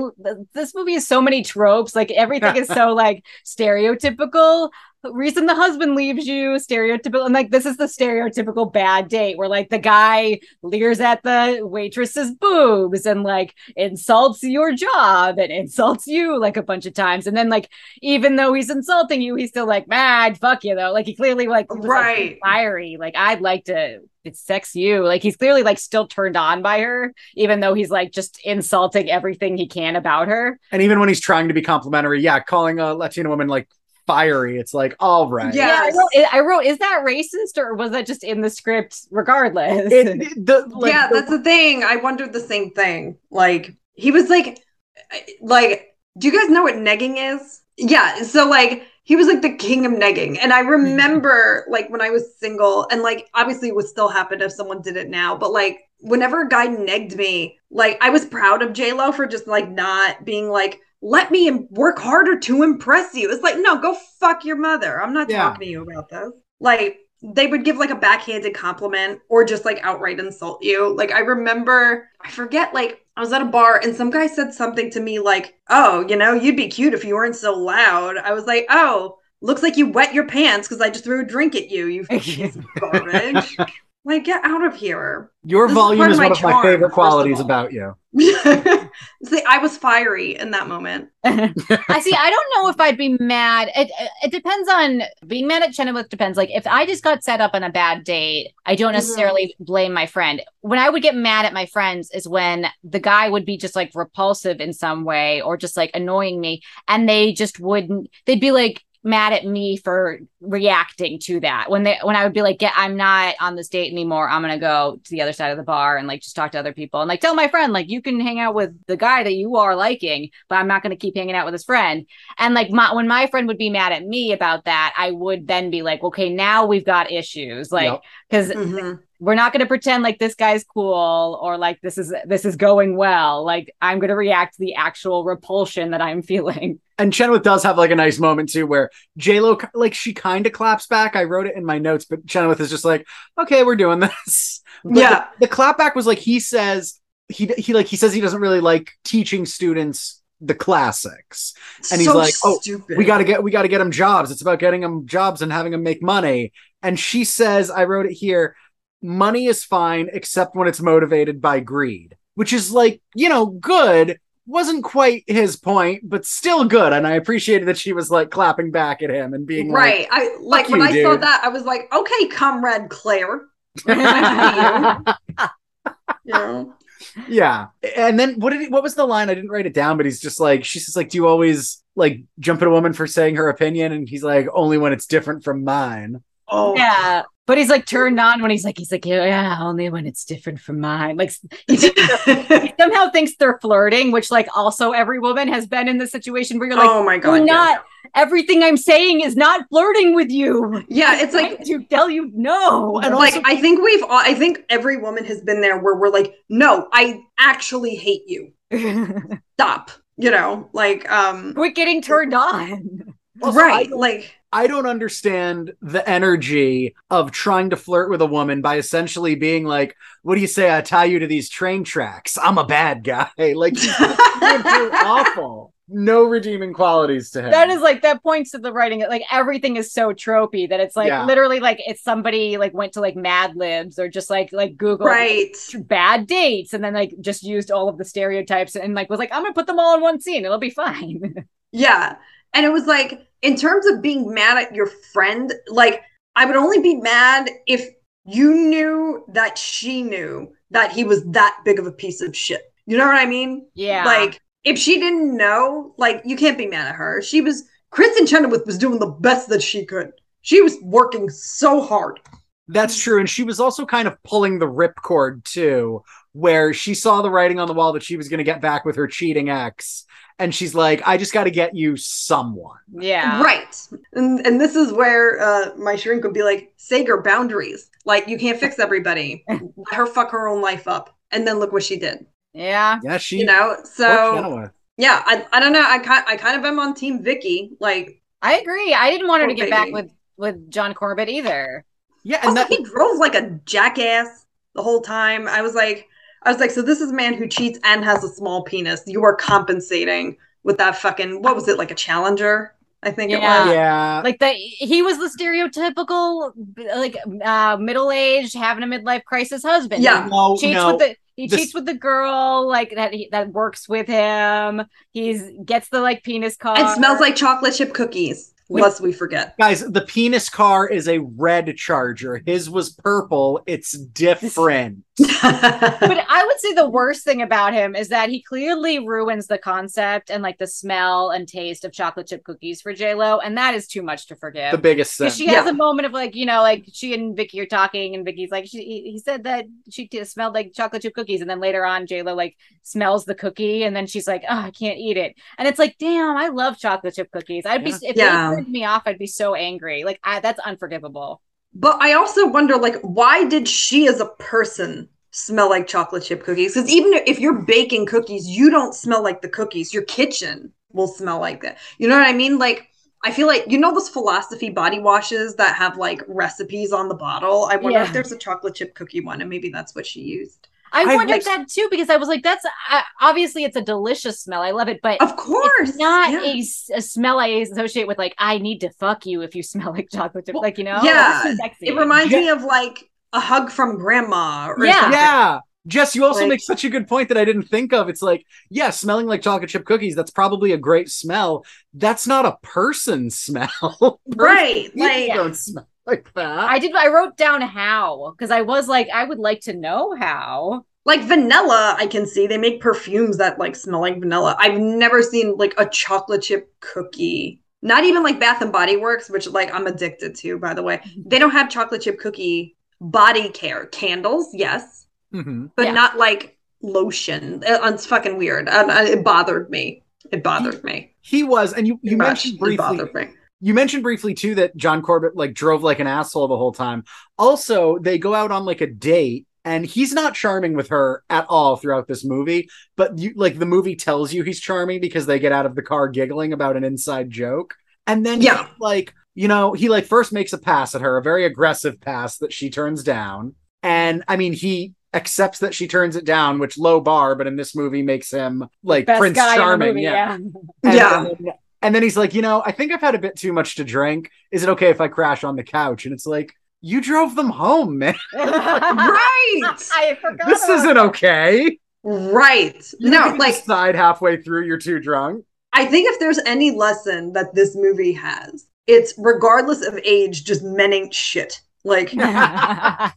this movie is so many tropes. Like everything is so like stereotypical. Reason the husband leaves you, stereotypical, and like this is the stereotypical bad date where like the guy leers at the waitress's boobs and like insults your job and insults you like a bunch of times, and then like even though he's insulting you, he's still like mad, fuck you though. Like he clearly like was, like, Right. fiery. Like I'd like to it's sex you. Like he's clearly like still turned on by her, even though he's like just insulting everything he can about her. And even when he's trying to be complimentary, yeah, calling a Latina woman like fiery, it's like, all right. Yeah. Yeah, I wrote, I wrote, is that racist or was that just in the script regardless? It, it- the, like, yeah, the- that's the thing. I wondered the same thing. Like, he was like, like, do you guys know what negging is? Yeah. So, like, he was like the king of negging. And I remember like when I was single, and like obviously it would still happen if someone did it now, but like whenever a guy negged me, like I was proud of J Lo for just like not being like, let me work harder to impress you. It's like, no, go fuck your mother. I'm not Yeah. talking to you about this. Like they would give like a backhanded compliment or just like outright insult you. Like I remember, I forget, like I was at a bar and some guy said something to me like, "Oh, you know, you'd be cute if you weren't so loud." I was like, "Oh, looks like you wet your pants because I just threw a drink at you. You garbage." like, get out of here. Your This volume part is one my of my charm, favorite qualities about you. See, I was fiery in that moment. I see. I don't know if I'd be mad. It it depends on being mad at Chenoweth. Depends. Like if I just got set up on a bad date, I don't Mhm. necessarily blame my friend. When I would get mad at my friends is when the guy would be just like repulsive in some way or just like annoying me, and they just wouldn't. They'd be like mad at me for reacting to that when they when I would be like, "Yeah, I'm not on this date anymore. I'm gonna go to the other side of the bar and like just talk to other people and like tell my friend like you can hang out with the guy that you are liking, but I'm not gonna keep hanging out with his friend." And like my, when my friend would be mad at me about that, I would then be like, "Okay, now we've got issues." Like Yep. because Mhm. we're not going to pretend like this guy's cool or like this is this is going well. Like I'm going to react to the actual repulsion that I'm feeling. And Chenoweth does have like a nice moment too, where J Lo like she kind of claps back. I wrote it in my notes, but Chenoweth is just like, "Okay, we're doing this." But Yeah. the, the clapback was like he says he he like he says he doesn't really like teaching students the classics. And he's like, "Oh, stupid. we got to get we got to get them jobs. It's about getting them jobs and having them make money. And she says, I wrote it here, money is fine except when it's motivated by greed, which is like, you know, good. Wasn't quite his point, but still good. And I appreciated that she was like clapping back at him and being like, right. I like when you, I saw that, I was like, okay, comrade Claire. Nice to meet you. You know? yeah. And then what did he, what was the line? I didn't write it down, but he's just like, she's just like, do you always like jump at a woman for saying her opinion? And he's like, only when it's different from mine. Oh, yeah. But he's like turned on when he's like he's like yeah only when it's different from mine like he, he somehow thinks they're flirting which like also every woman has been in the situation where you're like oh my god. we're yeah. not everything I'm saying is not flirting with you Yeah, it's like to tell you no And like also- I think we've all I think every woman has been there where we're like, no, I actually hate you. Stop. You know, like um quit getting turned on Also, right. Like I don't understand the energy of trying to flirt with a woman by essentially being like, "What do you say? I tie you to these train tracks. I'm a bad guy." Like he's being awful. No redeeming qualities to him. that is like that points to the writing like everything is so tropey that it's like Yeah. literally like it's somebody like went to like mad libs or just like like google right. bad dates and then like just used all of the stereotypes and like was like i'm gonna put them all in one scene it'll be fine Yeah. And it was like, in terms of being mad at your friend, like, I would only be mad if you knew that she knew that he was that big of a piece of shit. You know what I mean? yeah Like, if she didn't know, like, you can't be mad at her. She was, Kristin Chenoweth was doing the best that she could. She was working so hard. That's mm. true. And she was also kind of pulling the ripcord too, where she saw the writing on the wall that she was going to get back with her cheating ex. And she's like, I just got to get you someone. yeah Right. And, and this is where uh, my shrink would be like, Sager, boundaries. Like, you can't fix everybody. Let her fuck her own life up. And then look what she did. yeah Yeah, she. You know? So. Yeah I, I don't know i kind I kind of am on team vicky like i agree i didn't want her to Oh, get back with with john corbett either Yeah, also, and that he drove like a jackass the whole time i was like i was like so this is a man who cheats and has a small penis you are compensating with that fucking what was it like a challenger i think it Yeah. was yeah, like that he was the stereotypical like uh middle-aged having a midlife crisis husband Yeah. no, cheats no. with the he This- cheats with the girl like that he, that works with him he's gets the like penis car and smells like chocolate chip cookies Wait. lest we forget Guys, the penis car is a red charger. His was purple. It's different. But I would say the worst thing about him is that he clearly ruins the concept and like the smell and taste of chocolate chip cookies for J Lo, and that is too much to forgive. The biggest sin. Because she has Yeah. a moment of like, you know, like she and Vicky are talking, and Vicky's like, she, he he said that she t- smelled like chocolate chip cookies, and then later on, J Lo like smells the cookie, and then she's like, oh, I can't eat it, and it's like, damn, I love chocolate chip cookies. I'd be Yeah. if Yeah. they turned me off, I'd be so angry. Like, I, that's unforgivable. But I also wonder, like, why did she as a person smell like chocolate chip cookies? Because even if you're baking cookies, you don't smell like the cookies. Your kitchen will smell like that. You know what I mean? Like, I feel like you know those philosophy body washes that have like recipes on the bottle. I wonder Yeah. if there's a chocolate chip cookie one, and maybe that's what she used. I, I wondered like- that too because I was like, that's uh, obviously it's a delicious smell. I love it, but Of course, it's not yeah. a, s- a smell I associate with like I need to fuck you if you smell like chocolate chip. Well, like you know, yeah, sexy. It reminds Yeah. me of like a hug from grandma. Or Yeah. something. yeah. Jess, you also Like- make such a good point that I didn't think of. It's like, yeah, smelling like chocolate chip cookies, that's probably a great smell. That's not a person smell. right. You Like, don't smell like that. I did. I wrote down how because I was like, I would like to know how. like vanilla i can see. They make perfumes that like smell like vanilla. I've never seen like a chocolate chip cookie. Not even like bath and body works which like i'm addicted to by the way. They don't have chocolate chip cookie body care. Candles yes. Mhm. but Yeah. not like lotion. Uh, it's fucking weird. Uh, uh, it bothered me. It bothered me. He was, and you, you Gosh, mentioned it briefly bothered me you mentioned briefly too that John Corbett like drove like an asshole the whole time. Also, they go out on like a date and he's not charming with her at all throughout this movie, but you like the movie tells you he's charming because they get out of the car giggling about an inside joke. And then Yeah. like, you know, he like first makes a pass at her, a very aggressive pass that she turns down. And I mean, he accepts that she turns it down, which low bar, but in this movie makes him like Best Prince guy in the Charming. movie, yeah. yeah. And Yeah. Then- and then he's like, you know, I think I've had a bit too much to drink. Is it okay if I crash on the couch? And it's like, you drove them home, man. right I forgot. This about isn't that. okay. right You no can like decide halfway through you're too drunk. I think if there's any lesson that this movie has, it's regardless of age, just men ain't shit. Like I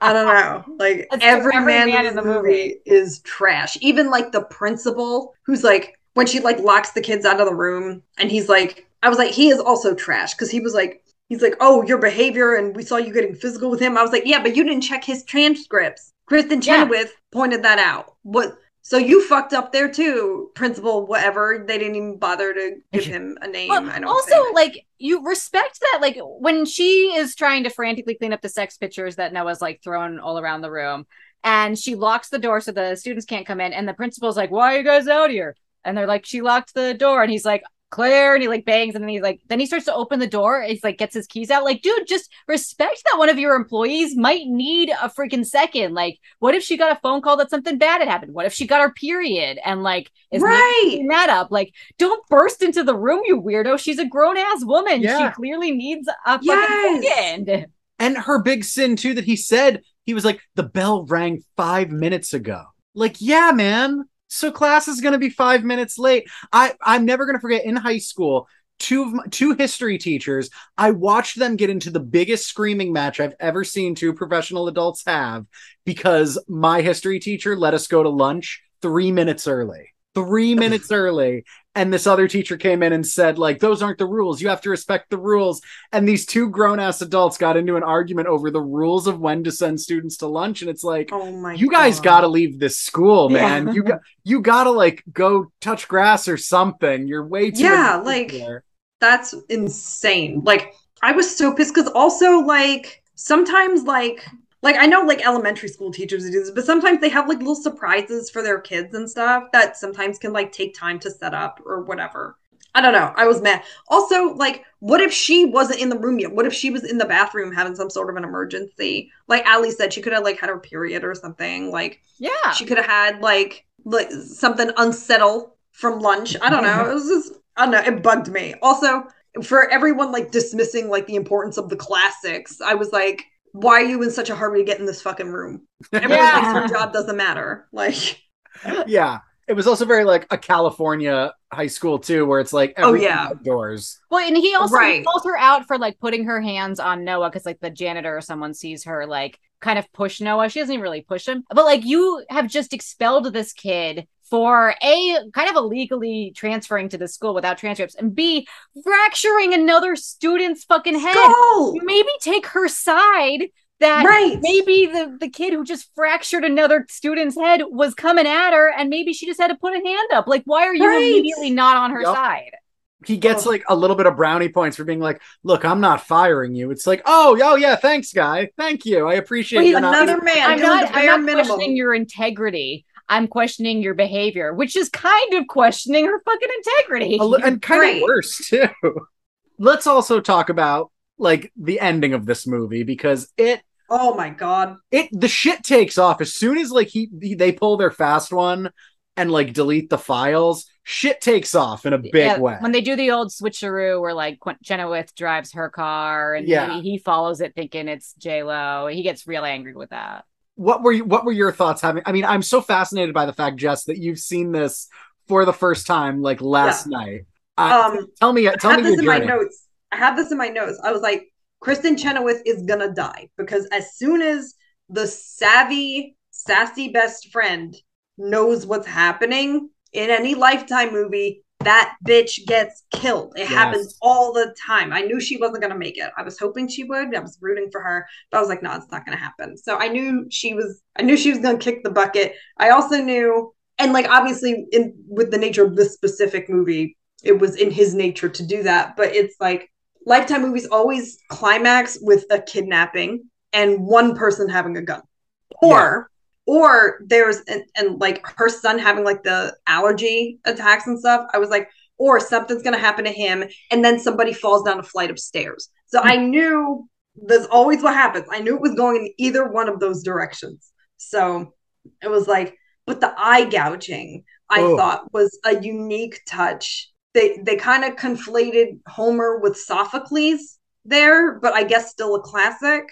don't know, like every, every man, man in the movie is trash. Even like the principal, who's like when she like locks the kids out of the room, and he's like, I was like, he is also trash because he was like, he's like, oh, your behavior, and we saw you getting physical with him. I was like, yeah, but you didn't check his transcripts. Kristin Yeah. Chenoweth pointed that out. What? So you fucked up there too, principal. Whatever. They didn't even bother to give him a name. Well, I don't. also, think. like you respect that, like when she is trying to frantically clean up the sex pictures that Noah's like thrown all around the room, and she locks the door so the students can't come in, and the principal's like, "Why are you guys out here?" And they're like, "She locked the door," and he's like. Claire, and he like bangs, and then he's like, then he starts to open the door. He's like, gets his keys out. Like, dude, just respect that one of your employees might need a freaking second. Like, what if she got a phone call that something bad had happened? What if she got her period and like is right. that up. Like, don't burst into the room, you weirdo. She's a grown ass woman. Yeah. She clearly needs a fucking Yes. second. And her big sin too that he said he was like, the bell rang five minutes ago. Like, yeah, man. So class is gonna be five minutes late. I I'm never gonna forget in high school. Two of my, two history teachers. I watched them get into the biggest screaming match I've ever seen two professional adults have because my history teacher let us go to lunch three minutes early. Three minutes early, and this other teacher came in and said, like, those aren't the rules. You have to respect the rules and these two grown-ass adults got into an argument over the rules of when to send students to lunch and it's like Oh my. God. You guys God. got to leave this school man Yeah. you got you got to like go touch grass or something you're way too Yeah, like- there. that's insane. Like I was so pissed because also like sometimes like like I know like elementary school teachers do this, but sometimes they have like little surprises for their kids and stuff that sometimes can like take time to set up or whatever. I don't know. I was mad. Also, like, what if she wasn't in the room yet? What if she was in the bathroom having some sort of an emergency? Like Allie said, she could have like had her period or something. Like Yeah. she could have had like like something unsettle from lunch. I don't know. It was just I don't know. It bugged me. Also, for everyone like dismissing like the importance of the classics, I was like, why are you in such a hurry to get in this fucking room? Everyone Yeah. thinks her job doesn't matter. Like, yeah it was also very like a california high school too where it's like Oh, yeah. outdoors Well, and he also Right. calls her out for like putting her hands on Noah because like the janitor or someone sees her like kind of push Noah. She doesn't even really push him, but like you have just expelled this kid for a kind of illegally transferring to the school without transcripts and b fracturing another student's fucking head Skull! maybe take her side that Right. maybe the the kid who just fractured another student's head was coming at her and maybe she just had to put a hand up like why are you Right. immediately not on her Yup. side He gets Oh. like a little bit of brownie points for being like, "Look, I'm not firing you." It's like, "Oh, oh yeah, thanks, guy. Thank you. I appreciate Wait, you not." another man i'm not the i'm bare not questioning your integrity i'm questioning your behavior which is kind of questioning her fucking integrity A and kind Right. of worse too. Let's also talk about like the ending of this movie because it Oh my god. it the shit takes off as soon as like he, he- they pull their fast one and like delete the files. Shit takes off in a big Yeah, way. When they do the old switcheroo where like Qu- Chenoweth drives her car and Yeah. he, he follows it thinking it's J Lo, he gets real angry with that. What were you, what were your thoughts having? I mean, I'm so fascinated by the fact, Jess, that you've seen this for the first time like last night. Uh, Um, tell me, I tell have me this in my notes. I have this in my notes. I was like, Kristin Chenoweth is gonna die because as soon as the savvy, sassy best friend knows what's happening in any Lifetime movie, that bitch gets killed. It Yes. happens all the time. I knew she wasn't gonna make it. I was hoping she would. I was rooting for her, but I was like, no, it's not gonna happen. So I knew she was. I knew she was gonna kick the bucket. I also knew, and like obviously, in with the nature of this specific movie, it was in his nature to do that. But it's like Lifetime movies always climax with a kidnapping and one person having a gun, or or there's and, and like her son having like the allergy attacks and stuff. I was like, or something's gonna happen to him, and then somebody falls down a flight of stairs. So I mm. knew that's always what happens. I knew it was going in either one of those directions. So it was like, but the eye gouging I Oh. thought was a unique touch. They they kind of conflated Homer with Sophocles there, but I guess still a classic.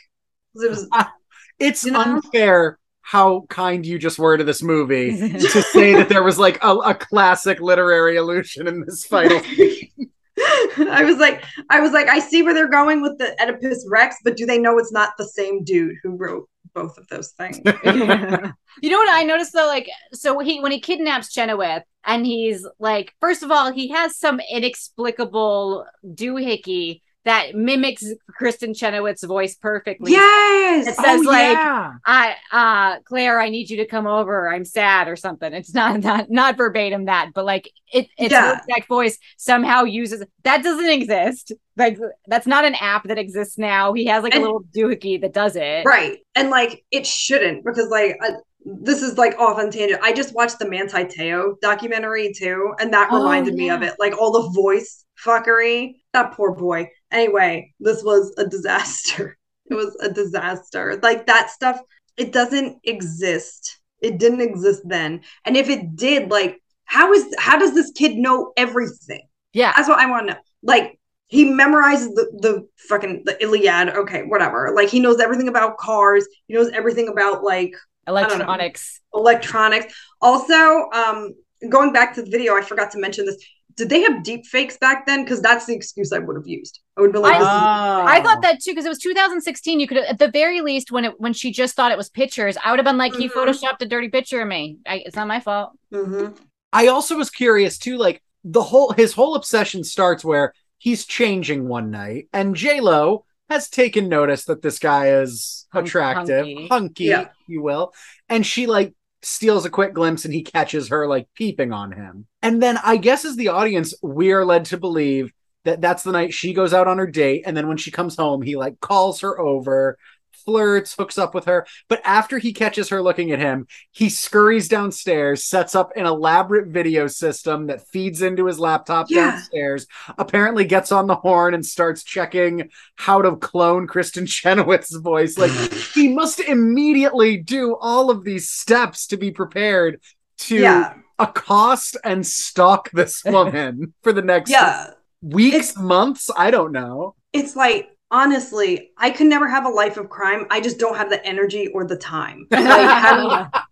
It was It's You know? unfair how kind you just were to this movie to say that there was like a, a classic literary illusion in this final. Scene. I was like, I was like, I see where they're going with the Oedipus Rex, but do they know it's not the same dude who wrote both of those things? You know what I noticed though? Like, so he when he kidnaps Chenoweth, and he's like, first of all, he has some inexplicable doohickey that mimics Kristin Chenoweth's voice perfectly. yes. It says Oh, like, yeah. I uh Claire, I need you to come over. I'm sad or something. It's not not not verbatim that, but like it it's Yeah. her exact voice somehow uses that doesn't exist. Like that's not an app that exists now. He has like a And- little doohickey that does it. right and like it shouldn't because like I, this is like off on tangent i just watched the Manti Te'o documentary too and that Oh, reminded me of it like all the voice fuckery that poor boy anyway this was a disaster it was a disaster like that stuff it doesn't exist it didn't exist then and if it did like how is how does this kid know everything Yeah. that's what I want to know. Like he memorizes the the fucking the Iliad. Okay, whatever. Like he knows everything about cars. He knows everything about like don't know. Electronics. electronics. Also, um, going back to the video, I forgot to mention this. Did they have deep fakes back then? Because that's the excuse I would have used. I would have been like, I- this is I thought that too because it was 2016. You could at the very least when it when she just thought it was pictures, I would have been like, he Mhm. photoshopped a dirty picture of me. I, it's not my fault. Mhm. I also was curious too, like the whole his whole obsession starts where he's changing one night, and J Lo has taken notice that this guy is attractive, hunky. hunky, Yeah. if you will, and she like steals a quick glimpse and he catches her like peeping on him. And then I guess as the audience, we are led to believe that that's the night she goes out on her date, and then when she comes home, he like calls her over. Flirts, hooks up with her, but after he catches her looking at him, he scurries downstairs, sets up an elaborate video system that feeds into his laptop Yeah. downstairs, apparently gets on the horn and starts checking how to clone Kristin Chenoweth's voice. Like he must immediately do all of these steps to be prepared to Yeah. accost and stalk this woman for the next Yeah. weeks, It's- months. I don't know. It's like honestly, I could never have a life of crime. I just don't have the energy or the time. Like, how do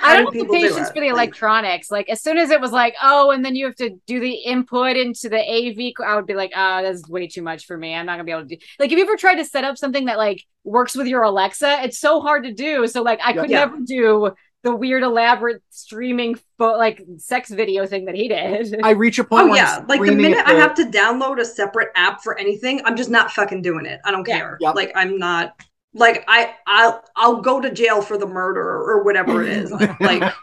I don't have the patience for the electronics. Like as soon as it was like, oh, and then you have to do the input into the AV, I would be like, oh, that's way too much for me. I'm not gonna be able to do. Like, have you ever tried to set up something that like works with your Alexa? It's so hard to do. So like, I could yeah. never do the weird elaborate streaming fo- like sex video thing that he did. I reach a point. Oh yeah, like the minute the... I have to download a separate app for anything, I'm just not fucking doing it. I don't yeah. care. Yep. Like I'm not. Like I I'll I'll go to jail for the murder or whatever it is. like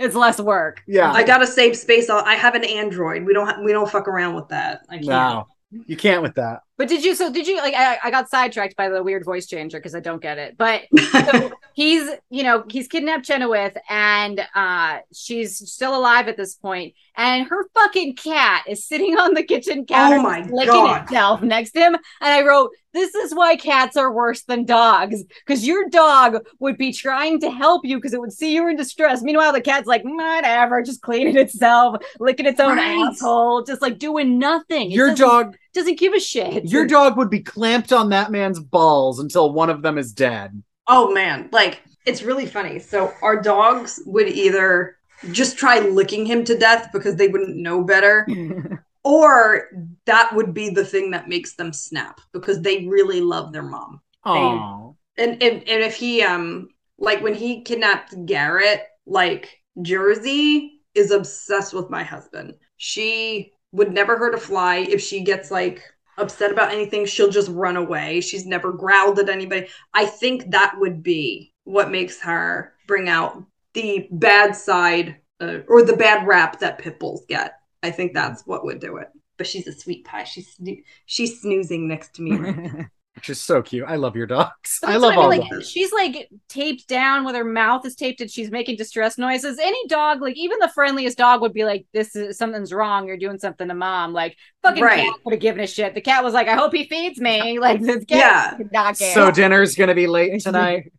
it's less work. Yeah, I gotta save space. I have an Android. We don't ha- we don't fuck around with that. I can't. No, you can't with that. But did you? So did you? Like, I, I got sidetracked by the weird voice changer because I don't get it. But so he's, you know, he's kidnapped Chenoweth, and uh, she's still alive at this point, and her fucking cat is sitting on the kitchen counter, oh my licking God. itself next to him. And I wrote, "This is why cats are worse than dogs, because your dog would be trying to help you because it would see you in distress. Meanwhile, the cat's like, whatever, just cleaning itself, licking its own right. asshole, just like doing nothing. Your dog doesn't give a shit." Your dog would be clamped on that man's balls until one of them is dead. Oh man, like it's really funny. So our dogs would either just try licking him to death because they wouldn't know better. or that would be the thing that makes them snap because they really love their mom. Oh. And, and and if he um like when he kidnapped Garrett, like Jersey is obsessed with my husband. She would never hurt a fly if she gets like upset about anything, she'll just run away. She's never growled at anybody. I think that would be what makes her bring out the bad side uh, or the bad rap that pit bulls get. I think that's what would do it. But she's a sweet pie. She's she's snoozing next to me. which is so cute. I love your dogs. I love I mean, all like, dogs. She's like taped down with her mouth is taped and she's making distress noises. Any dog, like even the friendliest dog, would be like, "This is something's wrong. You're doing something to mom." Like fucking right. cat would have given a shit. The cat was like, "I hope he feeds me." Like this cat yeah. not care. So dinner's gonna be late tonight.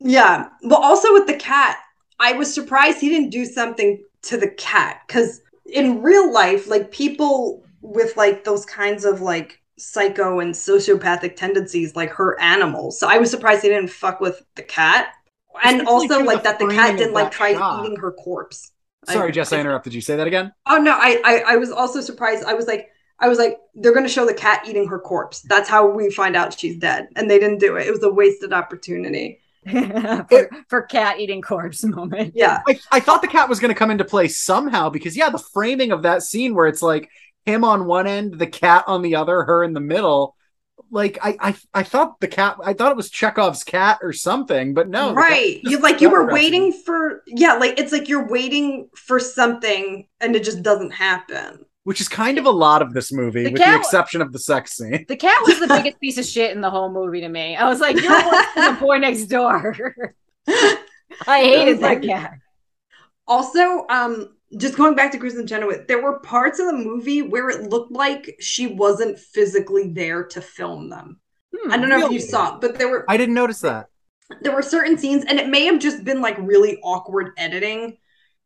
yeah. Well, also with the cat, I was surprised he didn't do something to the cat because in real life, like people with like those kinds of like psycho and sociopathic tendencies like her animals. So I was surprised they didn't fuck with the cat. And also like that the cat didn't like try shot. eating her corpse. Sorry, I, Jess, I, I interrupted you. Say that again. Oh no, I, I I was also surprised. I was like, I was like, they're gonna show the cat eating her corpse. That's how we find out she's dead. And they didn't do it. It was a wasted opportunity. for, for cat eating corpse moment. Yeah. I, I thought the cat was going to come into play somehow because, yeah, the framing of that scene where it's like him on one end, the cat on the other, her in the middle. Like I, I, I thought the cat. I thought it was Chekhov's cat or something, but no. Right, you like you were waiting for yeah, like it's like you're waiting for something and it just doesn't happen. Which is kind of a lot of this movie, the with cat, the exception of the sex scene. The cat was the biggest piece of shit in the whole movie to me. I was like, "You're the boy next door." I hated that cat. Also, um, just going back to Kristin Chenoweth, there were parts of the movie where it looked like she wasn't physically there to film them. Hmm, I don't know really? if you saw, but there were. I didn't notice that. There were certain scenes, and it may have just been like really awkward editing,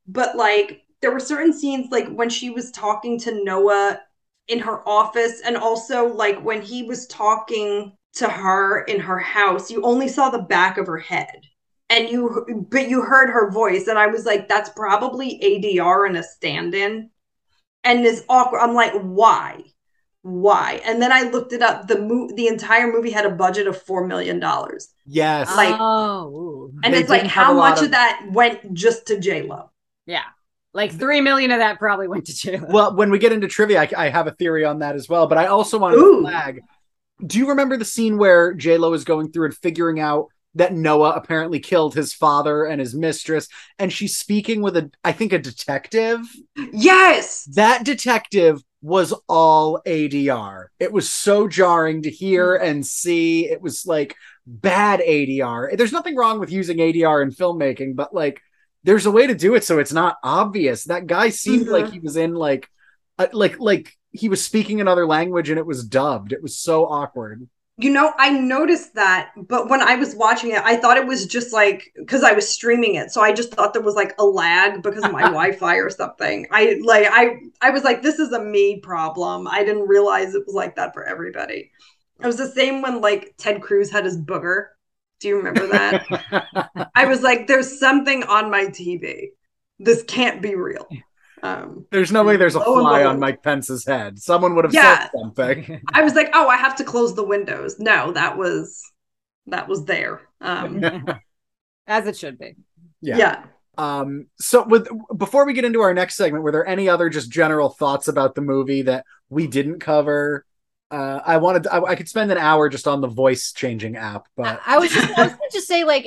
but like there were certain scenes, like when she was talking to Noah in her office, and also like when he was talking to her in her house, you only saw the back of her head and you but you heard her voice and i was like that's probably adr and a stand-in. And this awkward i'm like why? Why? And then i looked it up. The mo- the entire movie had a budget of four million dollars. Yes. Like oh and they it's like how much of... of that went just to j-lo? Yeah. Like three million of that probably went to J-Lo. Well, when we get into trivia, I, I have a theory on that as well. But I also want to flag. Do you remember the scene where J Lo is going through and figuring out that Noah apparently killed his father and his mistress, and she's speaking with a, I think, a detective. Yes, that detective was all ADR. It was so jarring to hear hmm. and see. It was like bad ADR. There's nothing wrong with using ADR in filmmaking, but like, there's a way to do it so it's not obvious. That guy seemed mm-hmm. like he was in like, like, like he was speaking another language and it was dubbed. It was so awkward. You know, I noticed that, but when I was watching it, I thought it was just like because I was streaming it, so I just thought there was like a lag because of my Wi-Fi or something. I like I I was like, this is a me problem. I didn't realize it was like that for everybody. It was the same when like Ted Cruz had his booger. Do you remember that? I was like, there's something on my TV. This can't be real. Um, there's no way there's a lo and fly on. Mike Pence's head. Someone would have Yeah. said something. I was like, oh, I have to close the windows. No, that was that was there. Um, As it should be. Yeah. yeah. Um, so with before we get into our next segment, were there any other just general thoughts about the movie that we didn't cover? Uh, I wanted I, I could spend an hour just on the voice changing app, but I, I was just I was gonna just say like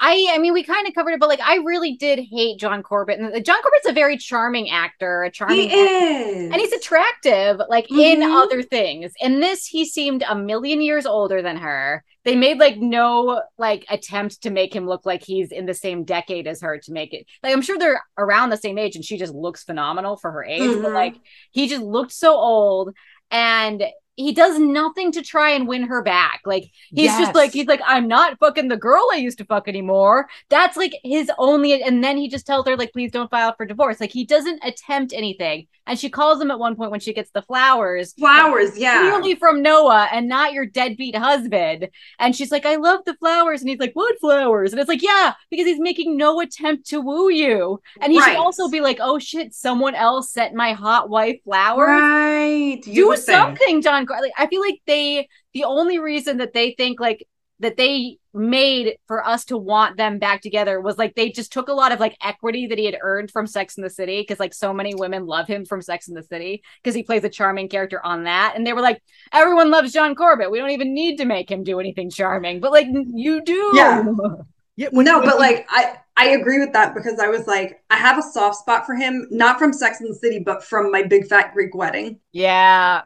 I I mean we kind of covered it, but like I really did hate John Corbett. And John Corbett's a very charming actor, a charming He actor. is. and he's attractive like in Mhm. other things in this he seemed a million years older than her they made like no like attempt to make him look like he's in the same decade as her to make it like i'm sure they're around the same age and she just looks phenomenal for her age but Mhm. like he just looked so old and he does nothing to try and win her back like he's Yes. just like he's like i'm not fucking the girl i used to fuck anymore that's like his only and then he just tells her like please don't file for divorce like he doesn't attempt anything and she calls him at one point when she gets the flowers flowers. Yeah. clearly from noah and not your deadbeat husband and she's like i love the flowers and he's like what flowers and it's like yeah because he's making no attempt to woo you and he Right. should also be like oh shit someone else sent my hot wife flowers Right. You do something, John. Like, I feel like they the only reason that they think like that they made for us to want them back together was like they just took a lot of like equity that he had earned from Sex in the City because like so many women love him from Sex in the City because he plays a charming character on that. And they were like everyone loves John Corbett. We don't even need to make him do anything charming. But like you do. Yeah. yeah, when- no, but like I I agree with that because I was like I have a soft spot for him, not from Sex and the City, but from my Big Fat Greek Wedding. yeah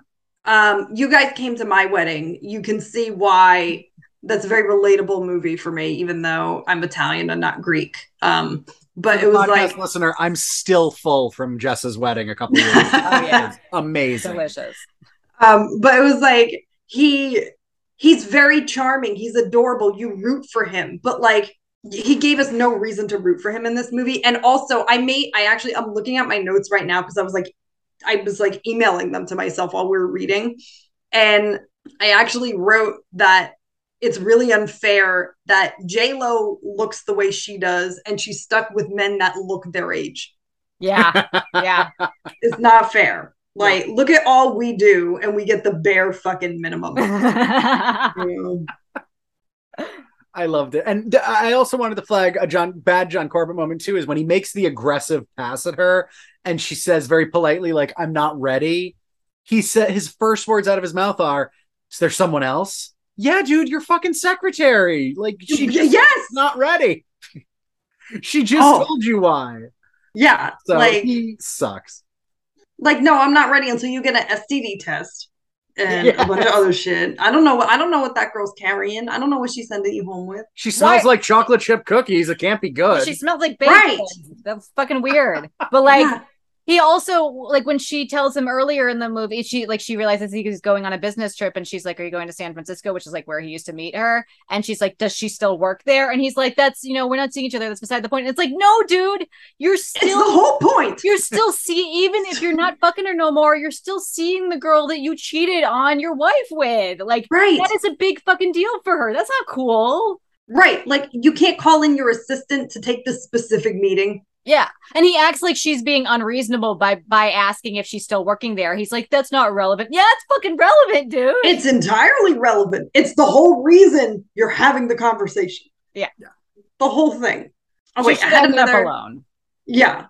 Um, you guys came to my wedding. You can see why that's a very relatable movie for me, even though I'm Italian and not Greek. Um, but it was like listener, I'm still full from Jess's wedding a couple years ago. Oh, yeah. Amazing. delicious um, but it was like he he's very charming, he's adorable, you root for him, but like he gave us no reason to root for him in this movie. And also I made I actually I'm looking at my notes right now because I was like I was like emailing them to myself while we were reading. And I actually wrote that it's really unfair that J Lo looks the way she does and she's stuck with men that look their age. yeah yeah It's not fair. Like, look at all we do and we get the bare fucking minimum. I loved it, and I also wanted to flag a John bad John Corbett moment too. Is when he makes the aggressive pass at her, and she says very politely, like "I'm not ready." He said his first words out of his mouth are, "Is there someone else?" Yeah, dude, your fucking secretary. Like she just yes. not ready. she just Oh. told you why. Yeah. So like, he sucks. like, no, I'm not ready until you get an STD test and Yeah. a bunch of other shit. I don't know what I don't know what that girl's carrying. I don't know what she's sending you home with. She smells Why- like chocolate chip cookies. It can't be good. She smells like bacon. Right. That's fucking weird. But like Yeah. He also like when she tells him earlier in the movie, she like she realizes he's going on a business trip and she's like, Are you going to San Francisco? Which is like where he used to meet her. And she's like, Does she still work there? And he's like, That's you know, we're not seeing each other. That's beside the point. And it's like, no, dude, you're still It's the whole point. you're still see even if you're not fucking her no more, you're still seeing the girl that you cheated on your wife with. Like Right. that is a big fucking deal for her. That's not cool. Right. Like you can't call in your assistant to take this specific meeting. Yeah. And he acts like she's being unreasonable by by asking if she's still working there. He's like, that's not relevant. Yeah, it's fucking relevant, dude. It's entirely relevant. It's the whole reason you're having the conversation. Yeah. The whole thing. Oh wait, I had have another alone. yeah.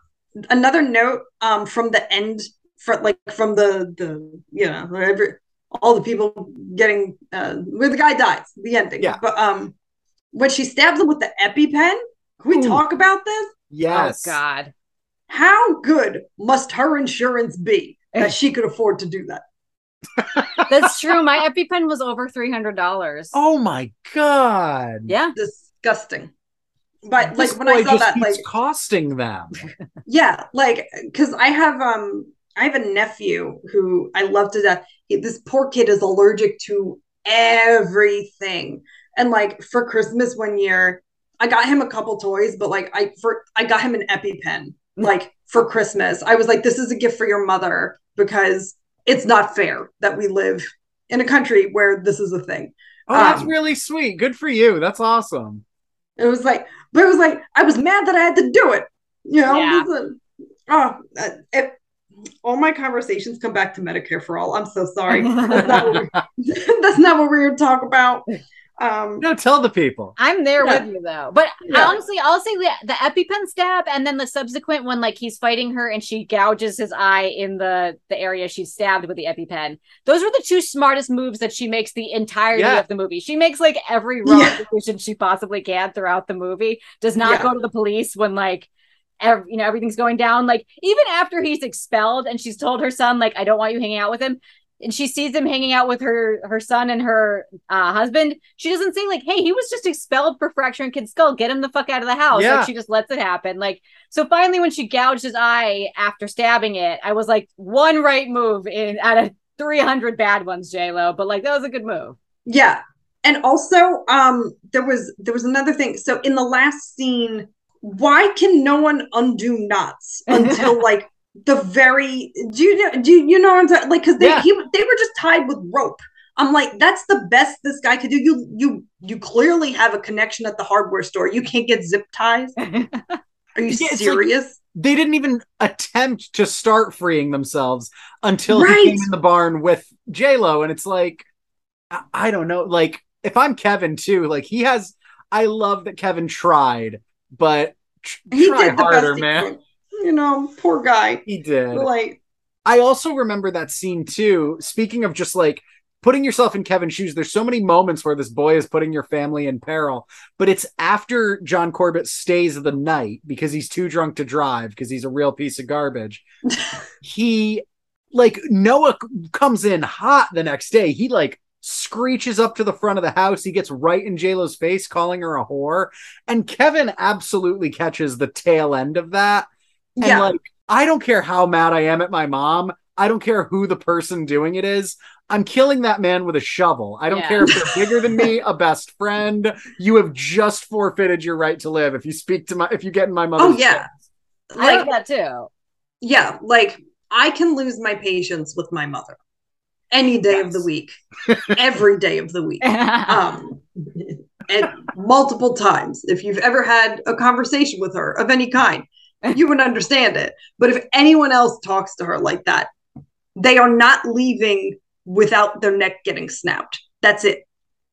Another note um from the end for like from the the you know whatever all the people getting uh where the guy dies, the ending. Yeah. But um when she stabs him with the EpiPen, can we Ooh. talk about this? Yes. Oh God. How good must her insurance be that she could afford to do that? That's true. My EpiPen was over three hundred dollars. Oh my god. Yeah. Disgusting. But This like when I boy saw just that, like costing them. yeah, like because I have um I have a nephew who I love to death. He, this poor kid is allergic to everything, and like for Christmas one year, I got him a couple toys, but like I for I got him an EpiPen like for Christmas. I was like, this is a gift for your mother because it's not fair that we live in a country where this is a thing. Oh, that's Um, really sweet. Good for you. That's awesome. It was like, but it was like I was mad that I had to do it. You know, Yeah. This is- oh, uh, it, all my conversations come back to Medicare for all. I'm so sorry. That's not what we, that's not what we were talking about. Um, No, tell the people. I'm there Yeah. with you though. But Yeah. honestly, I'll say the, the EpiPen stab and then the subsequent one, like he's fighting her and she gouges his eye in the the area she's stabbed with the EpiPen. Those were the two smartest moves that she makes the entirety Yeah. of the movie. She makes like every wrong Yeah. decision she possibly can throughout the movie. Does not Yeah. go to the police when like ev- you know everything's going down. Like even after he's expelled and she's told her son like I don't want you hanging out with him. And she sees him hanging out with her her son and her uh, husband. She doesn't say like, "Hey, he was just expelled for fracturing kid's skull. Get him the fuck out of the house." Yeah. Like she just lets it happen. Like so, finally, when she gouged his eye after stabbing it, I was like, one right move in out of three hundred bad ones, J Lo. But like that was a good move. Yeah. And also, um, there was there was another thing. So in the last scene, why can no one undo knots until like the very do you know do you know what I'm saying? Like because they Yeah. he they were just tied with rope. I'm like, that's the best this guy could do. You you you clearly have a connection at the hardware store. You can't get zip ties. Are you Yeah, it's like- serious? They didn't even attempt to start freeing themselves until Right. he came in the barn with J Lo, and it's like, I, I don't know. Like, if I'm Kevin too, like he has. I love that Kevin tried, but tr- he try did the harder, man. You know, poor guy. He did. Like, I also remember that scene too. Speaking of just like putting yourself in Kevin's shoes, there's so many moments where this boy is putting your family in peril, but it's after John Corbett stays the night because he's too drunk to drive because he's a real piece of garbage. he like Noah comes in hot the next day. He like screeches up to the front of the house. He gets right in JLo's face, calling her a whore. And Kevin absolutely catches the tail end of that. And yeah. like, I don't care how mad I am at my mom. I don't care who the person doing it is. I'm killing that man with a shovel. I don't Yeah. care if they're bigger than me, a best friend. You have just forfeited your right to live if you speak to my if you get in my mother's Oh, yeah. face. I like like that too. yeah, like I can lose my patience with my mother any day of the week, every day of the week, um, and multiple times. If you've ever had a conversation with her of any kind, you would understand it. But if anyone else talks to her like that, they are not leaving without their neck getting snapped. That's it.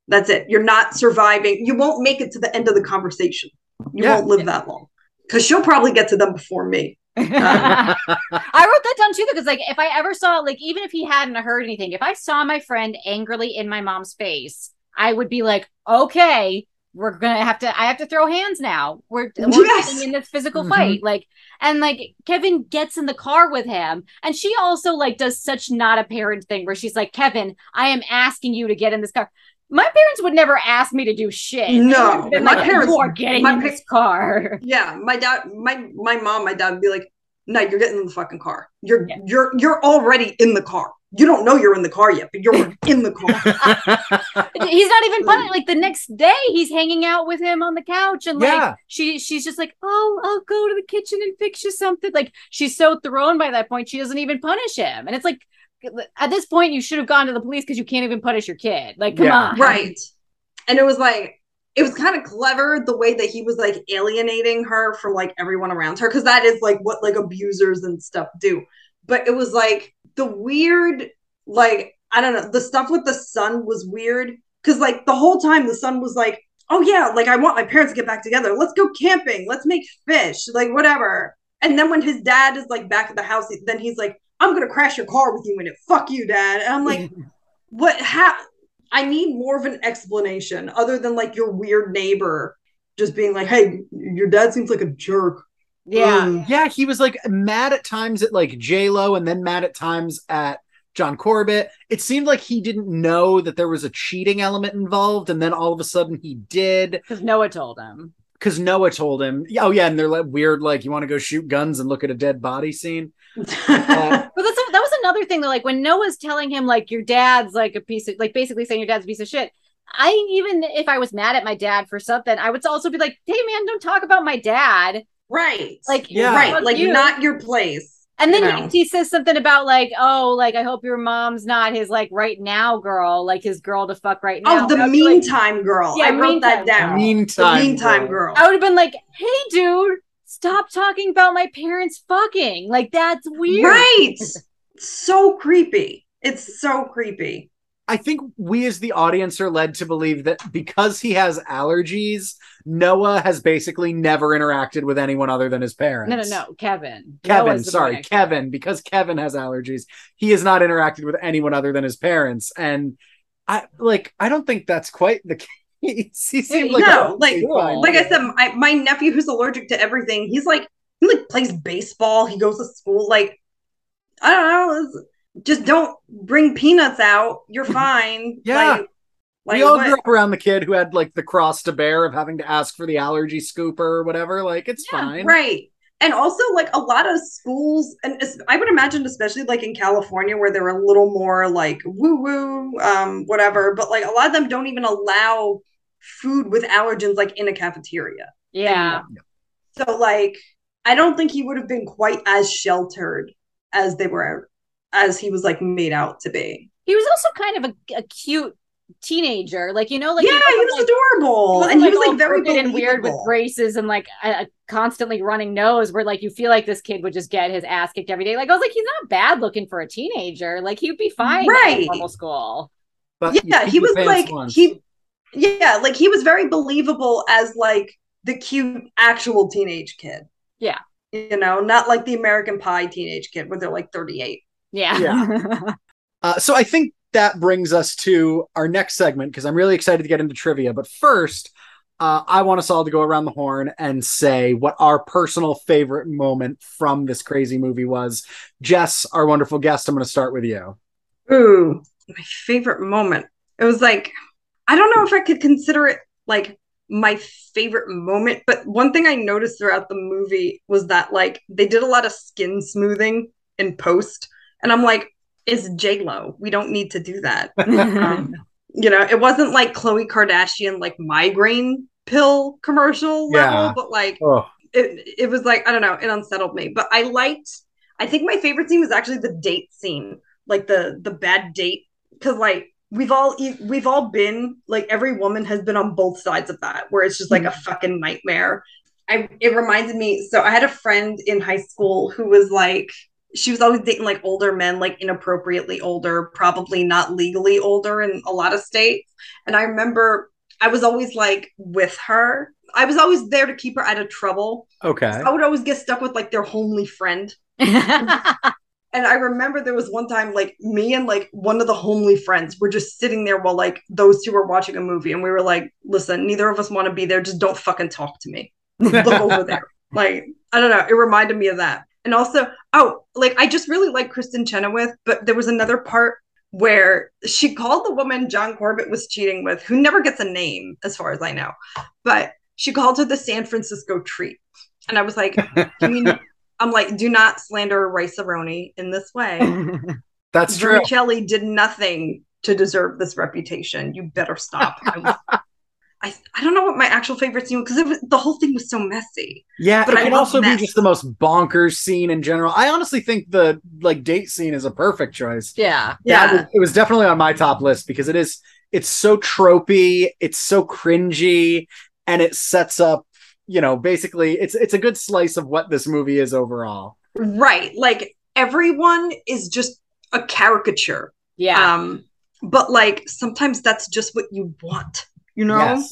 That's it. You're not surviving. You won't make it to the end of the conversation. You Yeah. won't live that long because she'll probably get to them before me. I wrote that down too because like if I ever saw like even if he hadn't heard anything, if I saw my friend angrily in my mom's face, I would be like, okay, we're gonna have to. I have to throw hands now. We're, we're Yes. in this physical Mhm. fight, like and like Kevin gets in the car with him, and she also like does such not a parent thing where she's like, Kevin, I am asking you to get in this car. My parents would never ask me to do shit. No, my like, parents- are getting my in this car. Yeah, my dad, my my mom, my dad would be like, "No, you're getting in the fucking car. You're Yeah. you're you're already in the car. You don't know you're in the car yet, but you're in the car." he's not even funny. Like the next day, he's hanging out with him on the couch, and like Yeah. she, she's just like, "Oh, I'll go to the kitchen and fix you something." Like she's so thrown by that point, she doesn't even punish him, and it's like, at this point, you should have gone to the police because you can't even punish your kid. Like, come Yeah. on, right. And it was like it was kind of clever the way that he was like alienating her from like everyone around her because that is like what like abusers and stuff do. But it was like the weird like I don't know, the stuff with the son was weird cuz like the whole time the son was like, "Oh yeah, like I want my parents to get back together. Let's go camping. Let's make fish, like whatever." And then when his dad is like back at the house, then he's like, "I'm to crash your car with you in it. Fuck you, dad." And I'm like, what how I need more of an explanation other than like your weird neighbor just being like, "Hey, your dad seems like a jerk." Yeah, Mm. Yeah, he was like mad at times at like J Lo, and then mad at times at John Corbett. It seemed like he didn't know that there was a cheating element involved, and then all of a sudden he did because Noah told him. because Noah told him. Oh yeah, and they're like weird, like you want to go shoot guns and look at a dead body scene. Uh, But that's that was another thing that like when Noah's telling him like your dad's like a piece of like basically saying your dad's a piece of shit. I even if I was mad at my dad for something, I would also be like, "Hey man, don't talk about my dad." Right. Like, Yeah. right. Like you. not your place. And then You he, know. he says something about like, oh, like I hope your mom's not his like right now girl, like his girl to fuck right oh, now. Oh, the And I like- meantime girl. Yeah, I wrote that down. girl. Meantime, the meantime girl. I would have been like, hey, dude, stop talking about my parents fucking. Like that's weird. Right. so creepy. It's so creepy. I think we as the audience are led to believe that because he has allergies, Noah has basically never interacted with anyone other than his parents. No, no, no, Kevin. Kevin, sorry. Kevin, because Kevin has allergies, he has not interacted with anyone other than his parents. And I like, I don't think that's quite the case. He seemed like No, like- Like I said, my, my nephew who's allergic to everything, he's like he like plays baseball, he goes to school, like I don't know, it's- just don't bring peanuts out. You're fine. Yeah. Like, like we all what- grew up around the kid who had like the cross to bear of having to ask for the allergy scooper or whatever. Like, it's Yeah, fine. Right. And also, like a lot of schools, and I would imagine, especially like in California, where they're a little more like woo woo, um, whatever. But like a lot of them don't even allow food with allergens, like in a cafeteria. Yeah. So, like, I don't think he would have been quite as sheltered as they were, as he was like made out to be. He was also kind of a, a cute teenager. Like, you know, like yeah, he wasn't, was like, adorable, wasn't, and he was like very crooked and weird with believable. braces and like a, a constantly running nose where like you feel like this kid would just get his ass kicked every day. Like I was like, he's not bad looking for a teenager. Like he'd be fine Right. in normal school. But yeah he was like once. he yeah like he was very believable as like the cute actual teenage kid Yeah. you know not like the american pie teenage kid where they're like 38 Yeah. Uh, so I think that brings us to our next segment because I'm really excited to get into trivia. But first, uh, I want us all to go around the horn and say what our personal favorite moment from this crazy movie was. Jess, our wonderful guest, I'm going to start with you. ooh my favorite moment it was like i don't know if i could consider it like my favorite moment but one thing i noticed throughout the movie was that like they did a lot of skin smoothing in post and i'm like it's j-lo we don't need to do that um, you know, it wasn't like Khloe Kardashian like migraine pill commercial level, Yeah. but like Oh, it, it was like I don't know, it unsettled me. But I liked. I think my favorite scene was actually the date scene, like the the bad date, because like we've all we've all been like every woman has been on both sides of that, where it's just like a fucking nightmare. I it reminded me. So I had a friend in high school who was like she was always dating like older men, like inappropriately older, probably not legally older in a lot of states. And I remember I was always like with her. I was always there to keep her out of trouble. okay. I would always get stuck with like their homely friend. And I remember there was one time like me and like one of the homely friends were just sitting there while like those two were watching a movie and we were like, listen, neither of us want to be there. Just don't fucking talk to me. Look over there. Like, I don't know. It reminded me of that. And also, oh, like I just really like Kristin Chenoweth, but there was another part where she called the woman John Corbett was cheating with, who never gets a name, as far as I know, but she called her the San Francisco treat. And I was like, I'm like, do not slander Rice-A-Roni in this way. That's true. Vermicelli did nothing to deserve this reputation. You better stop. I, I, I don't know what my actual favorite scene was because the whole thing was so messy. Yeah, But it I can love also be just the most bonkers scene in general. I honestly think the like date scene is a perfect choice. yeah. That Yeah. was- it was definitely on my top list because it is it's so tropey, it's so cringy, and it sets up, you know, basically it's it's a good slice of what this movie is overall. Right. Like everyone is just a caricature. Yeah. Um, but like sometimes that's just what you want, you know? Yes.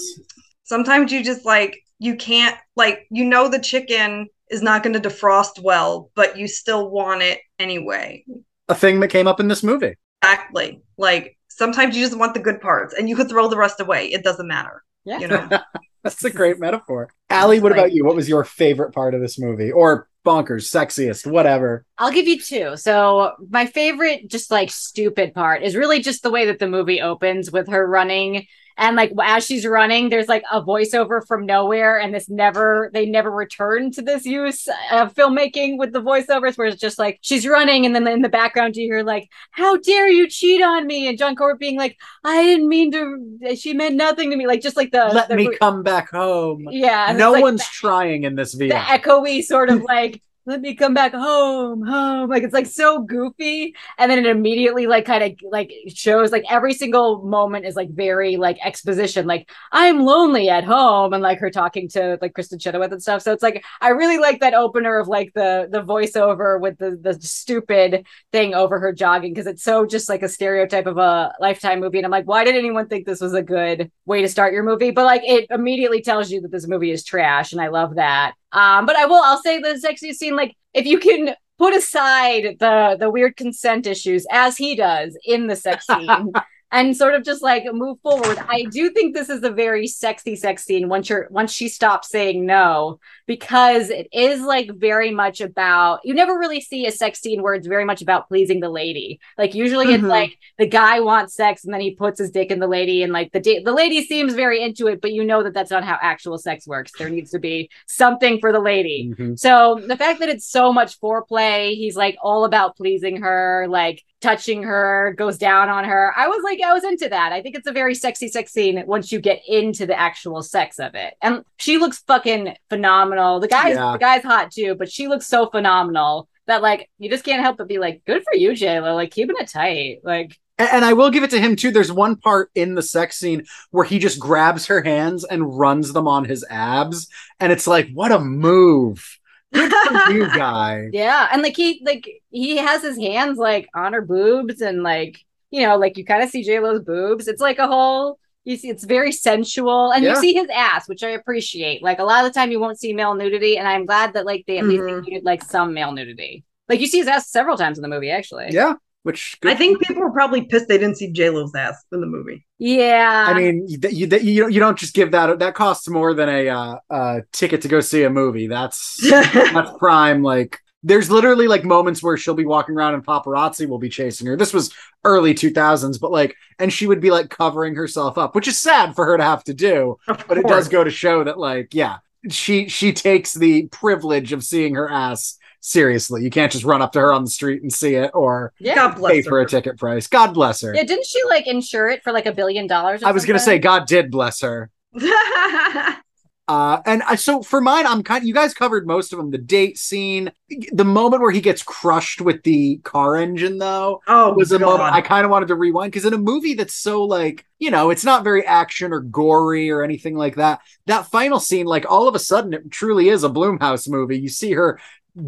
Sometimes you just like you can't like you know the chicken is not going to defrost well, but you still want it anyway. A thing that came up in this movie. Exactly. Like sometimes you just want the good parts and you could throw the rest away. It doesn't matter. yeah. You know? That's a great metaphor. Allie, what about you? What was your favorite part of this movie? Or bonkers, sexiest, whatever. I'll give you two. So my favorite, just like stupid part, is really just the way that the movie opens with her running, and like as she's running, there's like a voiceover from nowhere, and this never they never return to this use uh, of filmmaking with the voiceovers, where it's just like she's running, and then in the background you hear like, "How dare you cheat on me?" and John Corbett being like, "I didn't mean to. She meant nothing to me." Like just like the Let the- me come back home. yeah. no like, one's the- trying in this video. the echoey sort of like let me come back home, home. Like it's like so goofy. And then it immediately like kind of like shows like every single moment is like very like exposition, like I'm lonely at home and like her talking to like Kristin Chenoweth and stuff. So it's like I really like that opener of like the the voiceover with the the stupid thing over her jogging because it's so just like a stereotype of a lifetime movie. And I'm like, why did anyone think this was a good way to start your movie? But like it immediately tells you that this movie is trash, and I love that. Um, but I will, I'll say the sexy scene, like if you can put aside the the weird consent issues as he does in the sex scene and sort of just like move forward. I do think this is a very sexy sex scene once you're once she stops saying no because it is like very much about you never really see a sex scene where it's very much about pleasing the lady. Like usually mm-hmm. it's like the guy wants sex and then he puts his dick in the lady and like the da- the lady seems very into it but you know that that's not how actual sex works. There needs to be something for the lady. Mm-hmm. So the fact that it's so much foreplay, he's like all about pleasing her, like touching her, goes down on her. I was like, I was into that. I think it's a very sexy sex scene once you get into the actual sex of it. And she looks fucking phenomenal. The guy's yeah. the guy's hot too, but she looks so phenomenal that like you just can't help but be like, good for you, Lo. Like keeping it tight. Like and I will give it to him too. There's one part in the sex scene where he just grabs her hands and runs them on his abs. And it's like, what a move. Good for you, guy. Yeah, and like he like he has his hands like on her boobs and like you know like you kind of see J Lo's boobs. It's like a whole you see it's very sensual and yeah. you see his ass which i appreciate like a lot of the time you won't see male nudity and i'm glad that like they at mm-hmm. least included like some male nudity like you see his ass several times in the movie actually yeah which I think people were probably pissed they didn't see J Lo's ass in the movie. Yeah, I mean, you you you, you don't just give that that costs more than a uh, uh, ticket to go see a movie. That's that's prime. Like, there's literally like moments where she'll be walking around and paparazzi will be chasing her. This was early 2000s, but like, and she would be like covering herself up, which is sad for her to have to do. but it does go to show that like, yeah, she she takes the privilege of seeing her ass seriously. You can't just run up to her on the street and see it or yeah. God bless pay her. for a ticket price. God bless her. Yeah, didn't she like insure it for like a billion dollars? I was going to say, God did bless her. uh, and I, so for mine, I'm kind of, you guys covered most of them. The date scene, the moment where he gets crushed with the car engine, though, oh, was a moment I kind of wanted to rewind because in a movie that's so like, you know, it's not very action or gory or anything like that. That final scene, like all of a sudden, it truly is a Blumhouse movie. You see her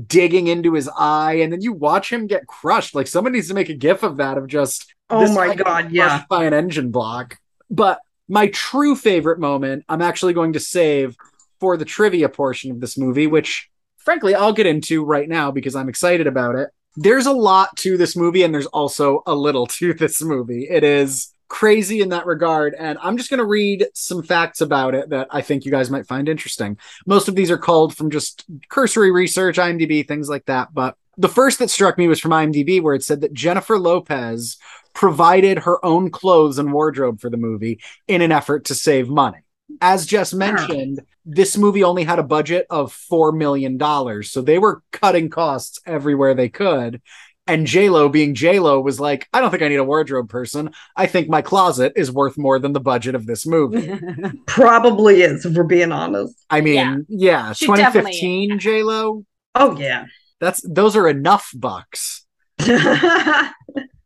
digging into his eye, and then you watch him get crushed. Like someone needs to make a gif of that of just oh my god, yeah, by an engine block. But my true favorite moment, I'm actually going to save for the trivia portion of this movie, which frankly I'll get into right now because I'm excited about it. There's a lot to this movie, and there's also a little to this movie. It is crazy in that regard. And I'm just going to read some facts about it that I think you guys might find interesting. Most of these are called from just cursory research, IMDb, things like that. But the first that struck me was from IMDb, where it said that Jennifer Lopez provided her own clothes and wardrobe for the movie in an effort to save money. As Jess mentioned, this movie only had a budget of $4 million. So they were cutting costs everywhere they could. And J Lo, being J Lo, was like, I don't think I need a wardrobe person. I think my closet is worth more than the budget of this movie. Probably is, if we're being honest. I mean, yeah, yeah 2015 Lo. Oh yeah, that's those are enough bucks.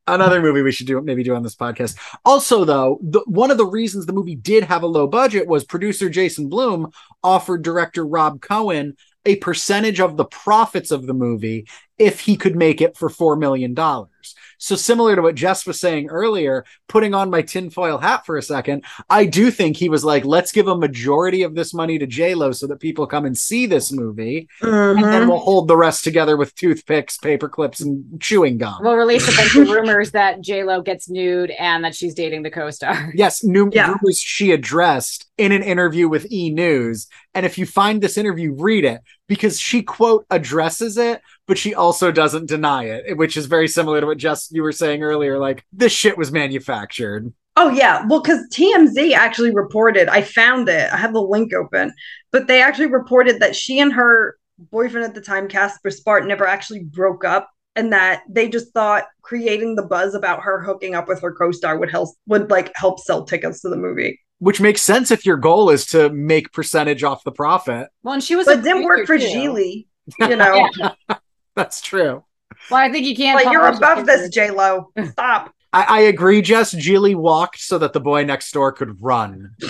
Another movie we should do maybe do on this podcast. Also, though, the, one of the reasons the movie did have a low budget was producer Jason Blum offered director Rob Cohen a percentage of the profits of the movie if he could make it for $4 million. So, similar to what Jess was saying earlier, putting on my tinfoil hat for a second, I do think he was like, let's give a majority of this money to JLo so that people come and see this movie. Mm-hmm. And then we'll hold the rest together with toothpicks, paper clips, and chewing gum. We'll release a bunch of rumors that JLo gets nude and that she's dating the co star. Yes, new yeah. rumors she addressed in an interview with E News. And if you find this interview, read it because she, quote, addresses it, but she also doesn't deny it, which is very similar to what Jess you were saying earlier. Like this shit was manufactured. Oh yeah, well, because TMZ actually reported. I found it. I have the link open, but they actually reported that she and her boyfriend at the time, Casper Smart, never actually broke up, and that they just thought creating the buzz about her hooking up with her co-star would help would like help sell tickets to the movie. Which makes sense if your goal is to make percentage off the profit. Well, and she was, but it didn't work for Gigli. You know, Yeah. That's true. Well, I think you can't. like you're above this, J Lo. Stop. I, I agree, Jess. Gigli walked so that the boy next door could run.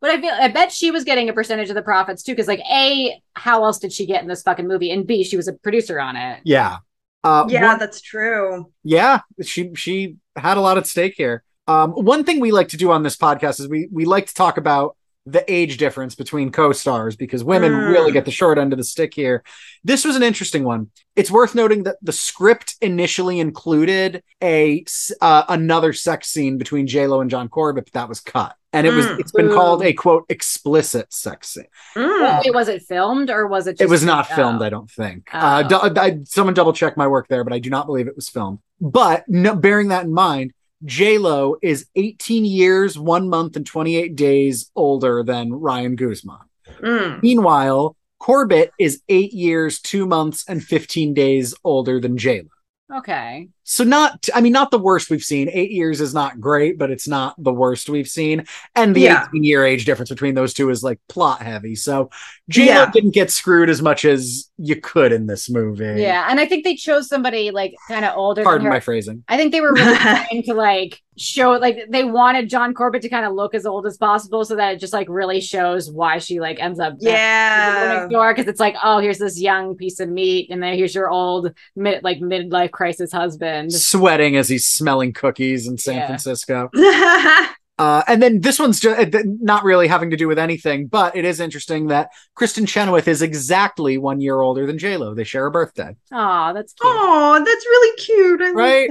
But I feel I bet she was getting a percentage of the profits too, because like A, how else did she get in this fucking movie? And B, she was a producer on it. Yeah. Uh, yeah, one- that's true. yeah. She she had a lot at stake here. Um, one thing we like to do on this podcast is we we like to talk about the age difference between co-stars because women Mm. really get the short end of the stick here. This was an interesting one. It's worth noting that the script initially included a uh, another sex scene between J Lo and John Corbett, but that was cut, and it was Mm. it's been Ooh. called a quote explicit sex scene. Mm. Wait, was it filmed or was it? Just It was not oh. filmed, I don't think. Oh. Uh, du- I, someone double check my work there, but I do not believe it was filmed. But no, bearing that in mind, J Lo is 18 years, one month, and 28 days older than Ryan Guzman. Mm. Meanwhile, Corbett is eight years, two months, and 15 days older than J Lo. Okay. So not, I mean, not the worst we've seen. Eight years is not great, but it's not the worst we've seen. And the Yeah. 18 year age difference between those two is like plot heavy. So J Yeah. didn't get screwed as much as you could in this movie. Yeah, and I think they chose somebody like kind of older. Pardon than her. my phrasing. I think they were really trying to like show like they wanted John Corbett to kind of look as old as possible so that it just like really shows why she like ends up Yeah. next door because it's like oh here's this young piece of meat and then here's your old mid like midlife crisis husband. Sweating as he's smelling cookies in San Yeah. Francisco. Uh, and then this one's just not really having to do with anything, but it is interesting that Kristin Chenoweth is exactly one year older than J Lo. They share a birthday. Oh, that's cute. oh, that's really cute. I like Right?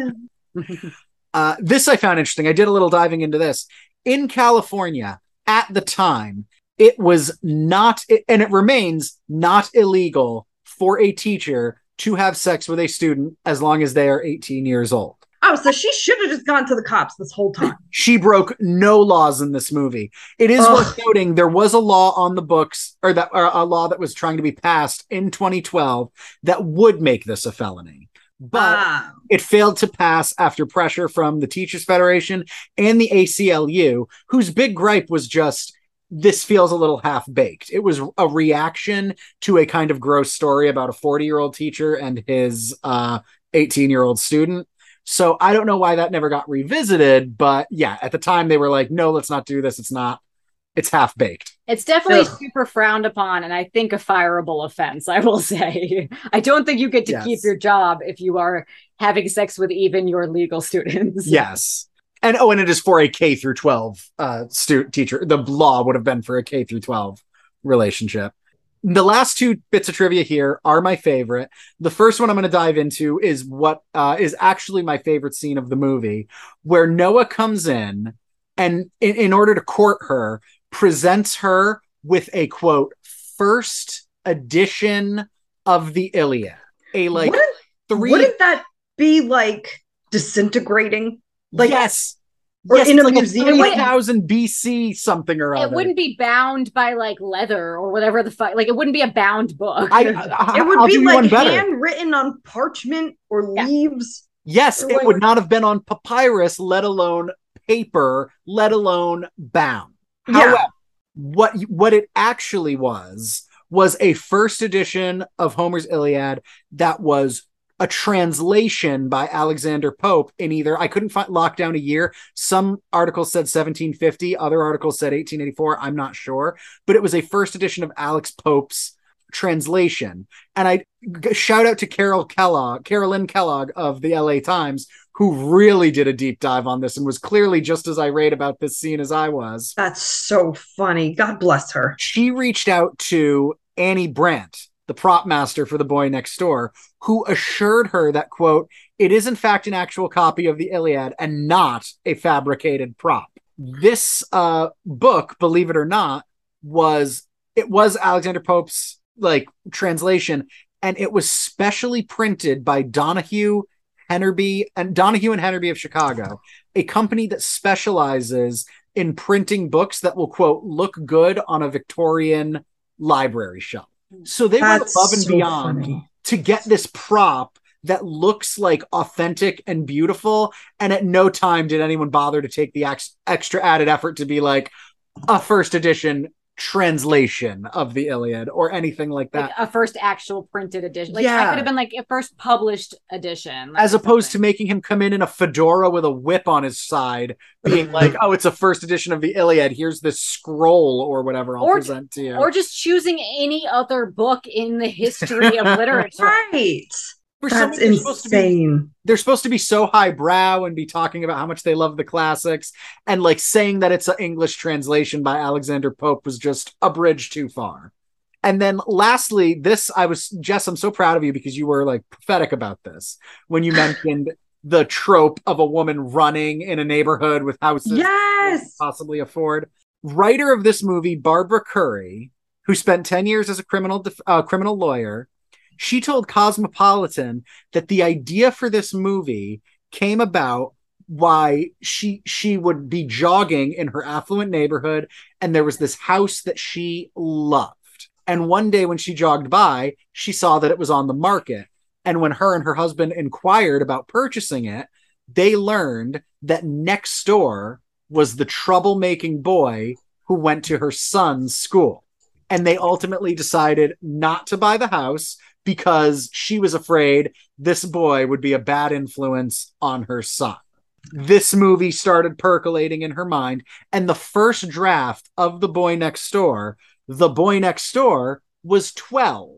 that. Uh, this I found interesting. I did a little diving into this. In California, at the time, it was not, and it remains not illegal for a teacher to have sex with a student as long as they are 18 years old. Oh, so she should have just gone to the cops this whole time. She broke no laws in this movie. It is Ugh. worth noting there was a law on the books, or that or a law that was trying to be passed in 2012 that would make this a felony. But Ah. it failed to pass after pressure from the Teachers Federation and the ACLU, whose big gripe was just this feels a little half baked. It was a reaction to a kind of gross story about a 40 year old teacher and his uh, 18 year old student. So I don't know why that never got revisited, but yeah, at the time they were like, no, let's not do this. It's not, it's half baked. It's definitely Ugh. super frowned upon, and I think a fireable offense. I will say, I don't think you get to Yes. keep your job if you are having sex with even your legal students. Yes. And oh, and it is for a K through 12 uh student teacher. The law would have been for a K through 12 relationship. The last two bits of trivia here are my favorite. The first one I'm going to dive into is what uh, is actually my favorite scene of the movie, where Noah comes in and, in, in order to court her, presents her with a quote first edition of the Iliad, a like wouldn't, three. wouldn't that be like disintegrating? Like yes, or yes, in it's a like museum, 3000 BC something or other. It wouldn't be bound by like leather or whatever the fuck. Like it wouldn't be a bound book. I, I, uh, it would I'll be give one like better. handwritten on parchment or Yeah. leaves. Yes, or it like- would not have been on papyrus, let alone paper, let alone bound. Yeah. However, what what it actually was was a first edition of Homer's Iliad that was a translation by Alexander Pope in either I couldn't find lock down a year. Some articles said 1750, other articles said 1884. I'm not sure, but it was a first edition of Alex Pope's translation. And I shout out to Carol Kellogg, Carolyn Kellogg of the LA Times, who really did a deep dive on this and was clearly just as irate about this scene as I was. That's so funny. God bless her. She reached out to Annie Brandt, the prop master for The Boy Next Door, who assured her that, quote, it is in fact an actual copy of the Iliad and not a fabricated prop. This uh, book, believe it or not, was it was Alexander Pope's like translation, and it was specially printed by Donahue Hennerby and Donahue and Hennerby of Chicago, a company that specializes in printing books that will quote look good on a Victorian library shelf. So they went above and so beyond funny. to get this prop that looks like authentic and beautiful. And at no time did anyone bother to take the ex- extra added effort to be like a first edition translation of the Iliad or anything like that. Like a first actual printed edition. Like Yeah. I could have been like a first published edition. like, as or opposed to making him come in in a fedora with a whip on his side, being like, "Oh, it's a first edition of the Iliad. Here's this scroll or whatever I'll Or- present to you." or just choosing any other book in the history of literature. Right. For That's someone who's supposed be insane. they're supposed to be so highbrow and be talking about how much they love the classics and like saying that it's an english translation by alexander pope was just a bridge too far and then lastly this i was jess i'm so proud of you because you were like prophetic about this when you mentioned the trope of a woman running in a neighborhood with houses Yes. possibly afford. Writer of this movie, Barbara Curry, who spent 10 years as a criminal def- uh, criminal lawyer, she told Cosmopolitan that the idea for this movie came about why she she would be jogging in her affluent neighborhood and there was this house that she loved. And one day when she jogged by, she saw that it was on the market. And when her and her husband inquired about purchasing it, they learned that next door was the troublemaking boy who went to her son's school. And they ultimately decided not to buy the house because she was afraid this boy would be a bad influence on her son. This movie started percolating in her mind. And the first draft of The Boy Next Door, The Boy Next Door, was 12.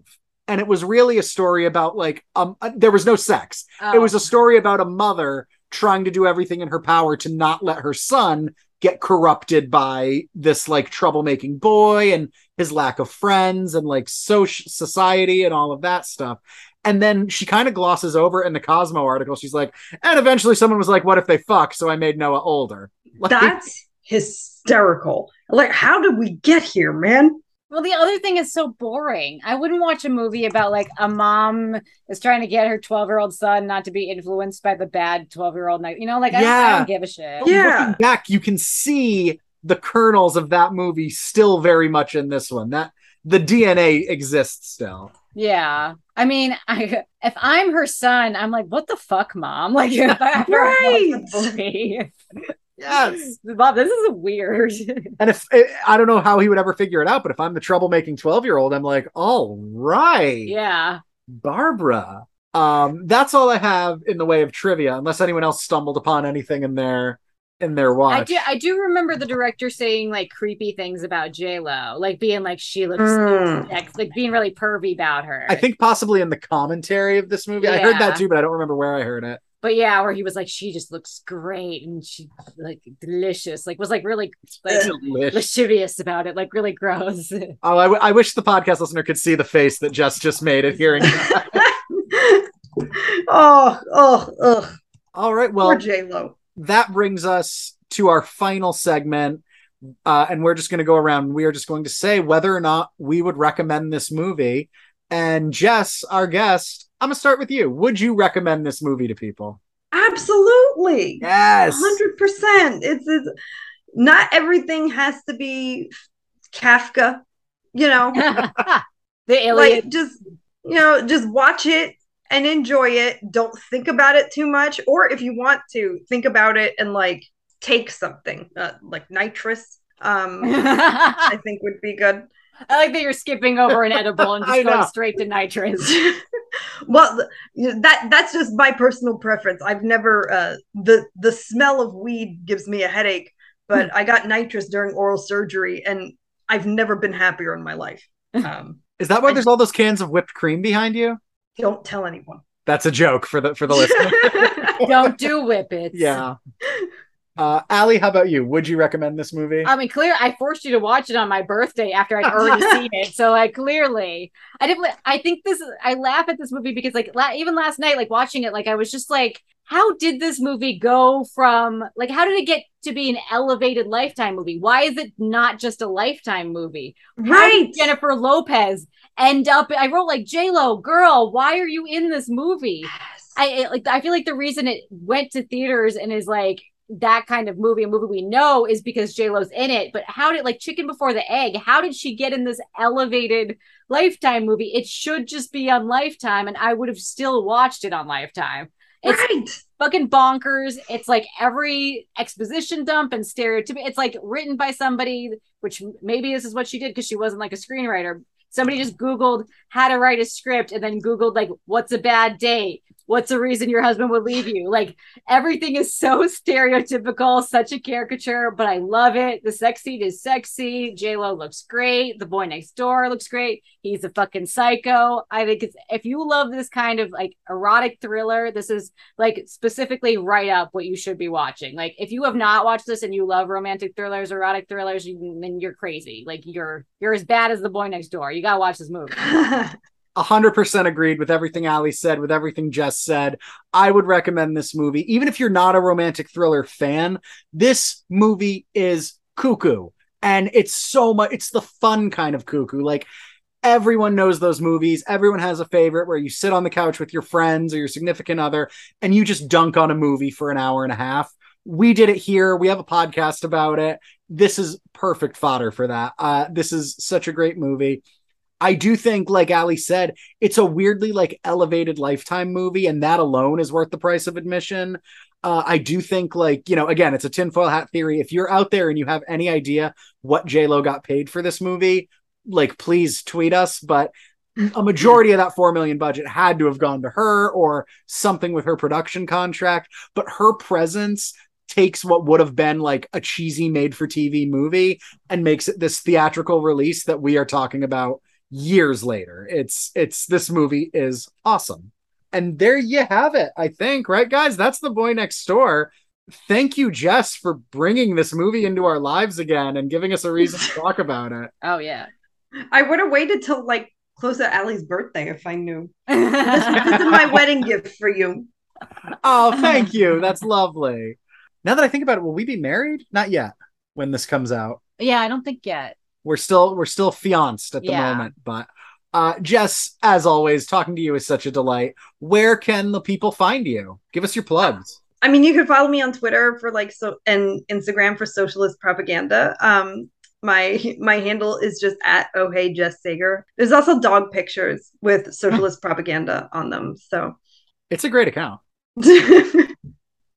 And it was really a story about like, um, uh, there was no sex. It Oh. was a story about a mother trying to do everything in her power to not let her son get corrupted by this like troublemaking boy and his lack of friends and like social society and all of that stuff. And then she kind of glosses over in the Cosmo article. She's like, and eventually someone was like, what if they fuck? So I made Noah older. Like, That's hysterical. Like, how did we get here, man? Well, the other thing is so boring. I wouldn't watch a movie about like a mom is trying to get her 12 year old son not to be influenced by the bad 12 year old night. You know, like I, don't, I Yeah. don't give a shit. Yeah. looking back, you can see the kernels of that movie still very much in this one. That the DNA exists still. Yeah. I mean, I if I'm her son, I'm like, what the fuck, mom? Like, after I watch the movie. Yes. Bob, this is weird. And if I don't know how he would ever figure it out, but if I'm the troublemaking 12 year old, I'm like, all right, yeah. Barbara. Um, that's all I have in the way of trivia, unless anyone else stumbled upon anything in their in their watch. I do I do remember the director saying like creepy things about J Lo, like being like she looks Mm. sex, like being really pervy about her. I think possibly in the commentary of this movie. I heard that too, but I don't remember where I heard it. But yeah, where he was like, she just looks great and she like delicious, like was like really like Delish. lascivious about it, like really gross. Oh, I, w- I wish the podcast listener could see the face that Jess just made at hearing that. oh, oh, ugh. All right, well, J Lo. that brings us to our final segment. Uh, and we're just going to go around. We are just going to say whether or not we would recommend this movie. And Jess, our guest, I'm going to start with you. Would you recommend this movie to people? Absolutely. Yes. hundred percent. It's, it's not everything has to be Kafka, you know. the alien. like just you know, just watch it and enjoy it. Don't think about it too much, or if you want to, think about it and like take something uh, like nitrous. Um, I think would be good. I like that you're skipping over an edible and I just know. going straight to nitrous. well that that's just my personal preference i've never uh the the smell of weed gives me a headache but i got nitrous during oral surgery and i've never been happier in my life um Is that why there's all those cans of whipped cream behind you? don't tell anyone That's a joke for the for the listener. Don't do whippets. yeah. Uh, Allie, how about you? Would you recommend this movie? I mean, clear. I forced you to watch it on my birthday after I'd already seen it. So, like, clearly, I didn't. I think this. I laugh at this movie because, like, la- even last night, like watching it, like I was just like, how did this movie go from like how did it get to be an elevated Lifetime movie? Why is it not just a Lifetime movie? Right Jennifer Lopez end up? I wrote like J Lo, girl, why are you in this movie? I it- like. I feel like the reason it went to theaters and is like that kind of movie, a movie we know, is because J Lo's in it. But how did like Chicken Before the Egg? How did she get in this elevated Lifetime movie? It should just be on Lifetime, and I would have still watched it on Lifetime. It's right. fucking bonkers. It's like every exposition dump and stereotype. It's like written by somebody, which maybe this is what she did because she wasn't like a screenwriter. Somebody just Googled how to write a script and then Googled like what's a bad date, what's the reason your husband would leave you. Like everything is so stereotypical, such a caricature, but I love it. The sex scene is sexy. J Lo looks great. The boy next door looks great. He's a fucking psycho. I think it's if you love this kind of like erotic thriller, this is like specifically right up what you should be watching. Like if you have not watched this and you love romantic thrillers, erotic thrillers, you, then you're crazy. Like you're you're as bad as the boy next door. You gotta watch this movie. 100% agreed with everything Allie said, with everything Jess said. I would recommend this movie. Even if you're not a romantic thriller fan, this movie is cuckoo. And it's so much, it's the fun kind of cuckoo. Like, everyone knows those movies. Everyone has a favorite where you sit on the couch with your friends or your significant other and you just dunk on a movie for an hour and a half. We did it here. We have a podcast about it. This is perfect fodder for that. Uh, this is such a great movie. I do think, like Allie said, it's a weirdly like elevated lifetime movie, and that alone is worth the price of admission. Uh, I do think, like, you know, again, it's a tinfoil hat theory. If you're out there and you have any idea what Lo got paid for this movie, like, please tweet us. But a majority of that four million budget had to have gone to her or something with her production contract. But her presence takes what would have been like a cheesy made for TV movie and makes it this theatrical release that we are talking about years later. It's it's this movie is awesome. And there you have it, I think, right guys? That's the boy next door. Thank you Jess for bringing this movie into our lives again and giving us a reason to talk about it. Oh yeah. I would have waited till like close to Allie's birthday if I knew. This, this is my wedding gift for you. Oh, thank you. That's lovely. Now that I think about it, will we be married? Not yet when this comes out. Yeah, I don't think yet. We're still we're still fianced at the Yeah. moment, but uh Jess, as always, talking to you is such a delight. Where can the people find you? Give us your plugs. I mean, you can follow me on Twitter for like so and Instagram for socialist propaganda. Um, my my handle is just at oh hey Jess Sager. There's also dog pictures with socialist propaganda on them. So It's a great account.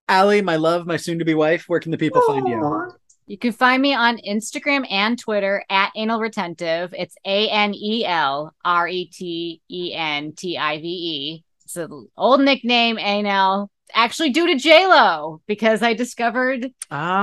Allie, my love, my soon to be wife, where can the people find you? You can find me on Instagram and Twitter at anal retentive. It's A N E L R E T E N T I V E. It's an old nickname, anal. Actually, due to J Lo, because I discovered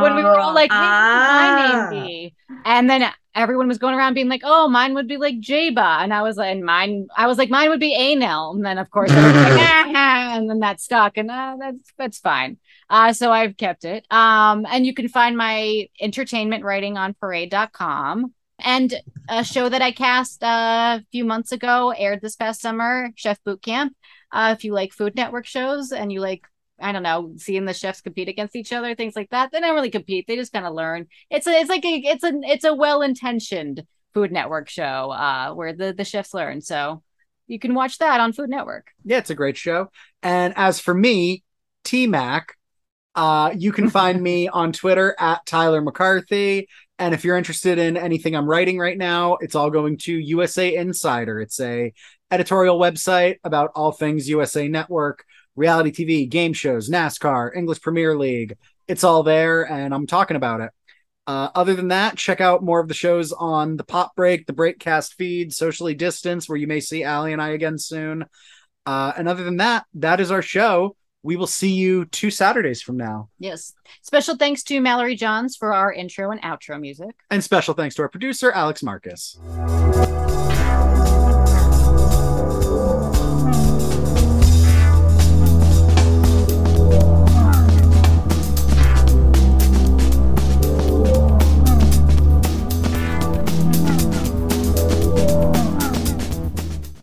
when we were all like, "Hey, Ah. my name be?" And then everyone was going around being like, "Oh, mine would be like Jaba," and I was like, and "Mine," I was like, "Mine would be Anel," and then of course, like, "Ah," and then that stuck, and uh, that's that's fine. Uh, so I've kept it. Um, and you can find my entertainment writing on Parade.com. And a show that I cast uh, a few months ago aired this past summer, Chef Boot Camp. Uh, if you like Food Network shows and you like I don't know, seeing the chefs compete against each other, things like that. They don't really compete; they just kind of learn. It's a, it's like a, it's a, it's a well-intentioned Food Network show uh, where the the chefs learn. So you can watch that on Food Network. Yeah, it's a great show. And as for me, T Mac, uh, you can find me on Twitter at Tyler McCarthy. And if you're interested in anything I'm writing right now, it's all going to USA Insider. It's a editorial website about all things USA Network, reality TV, game shows, NASCAR, English Premier League. It's all there, and I'm talking about it. Uh, other than that, check out more of the shows on the Pop Break, the Breakcast feed, Socially Distance, where you may see Allie and I again soon. Uh, and other than that, that is our show. We will see you two Saturdays from now. Yes. Special thanks to Mallory Johns for our intro and outro music. And special thanks to our producer, Alex Marcus.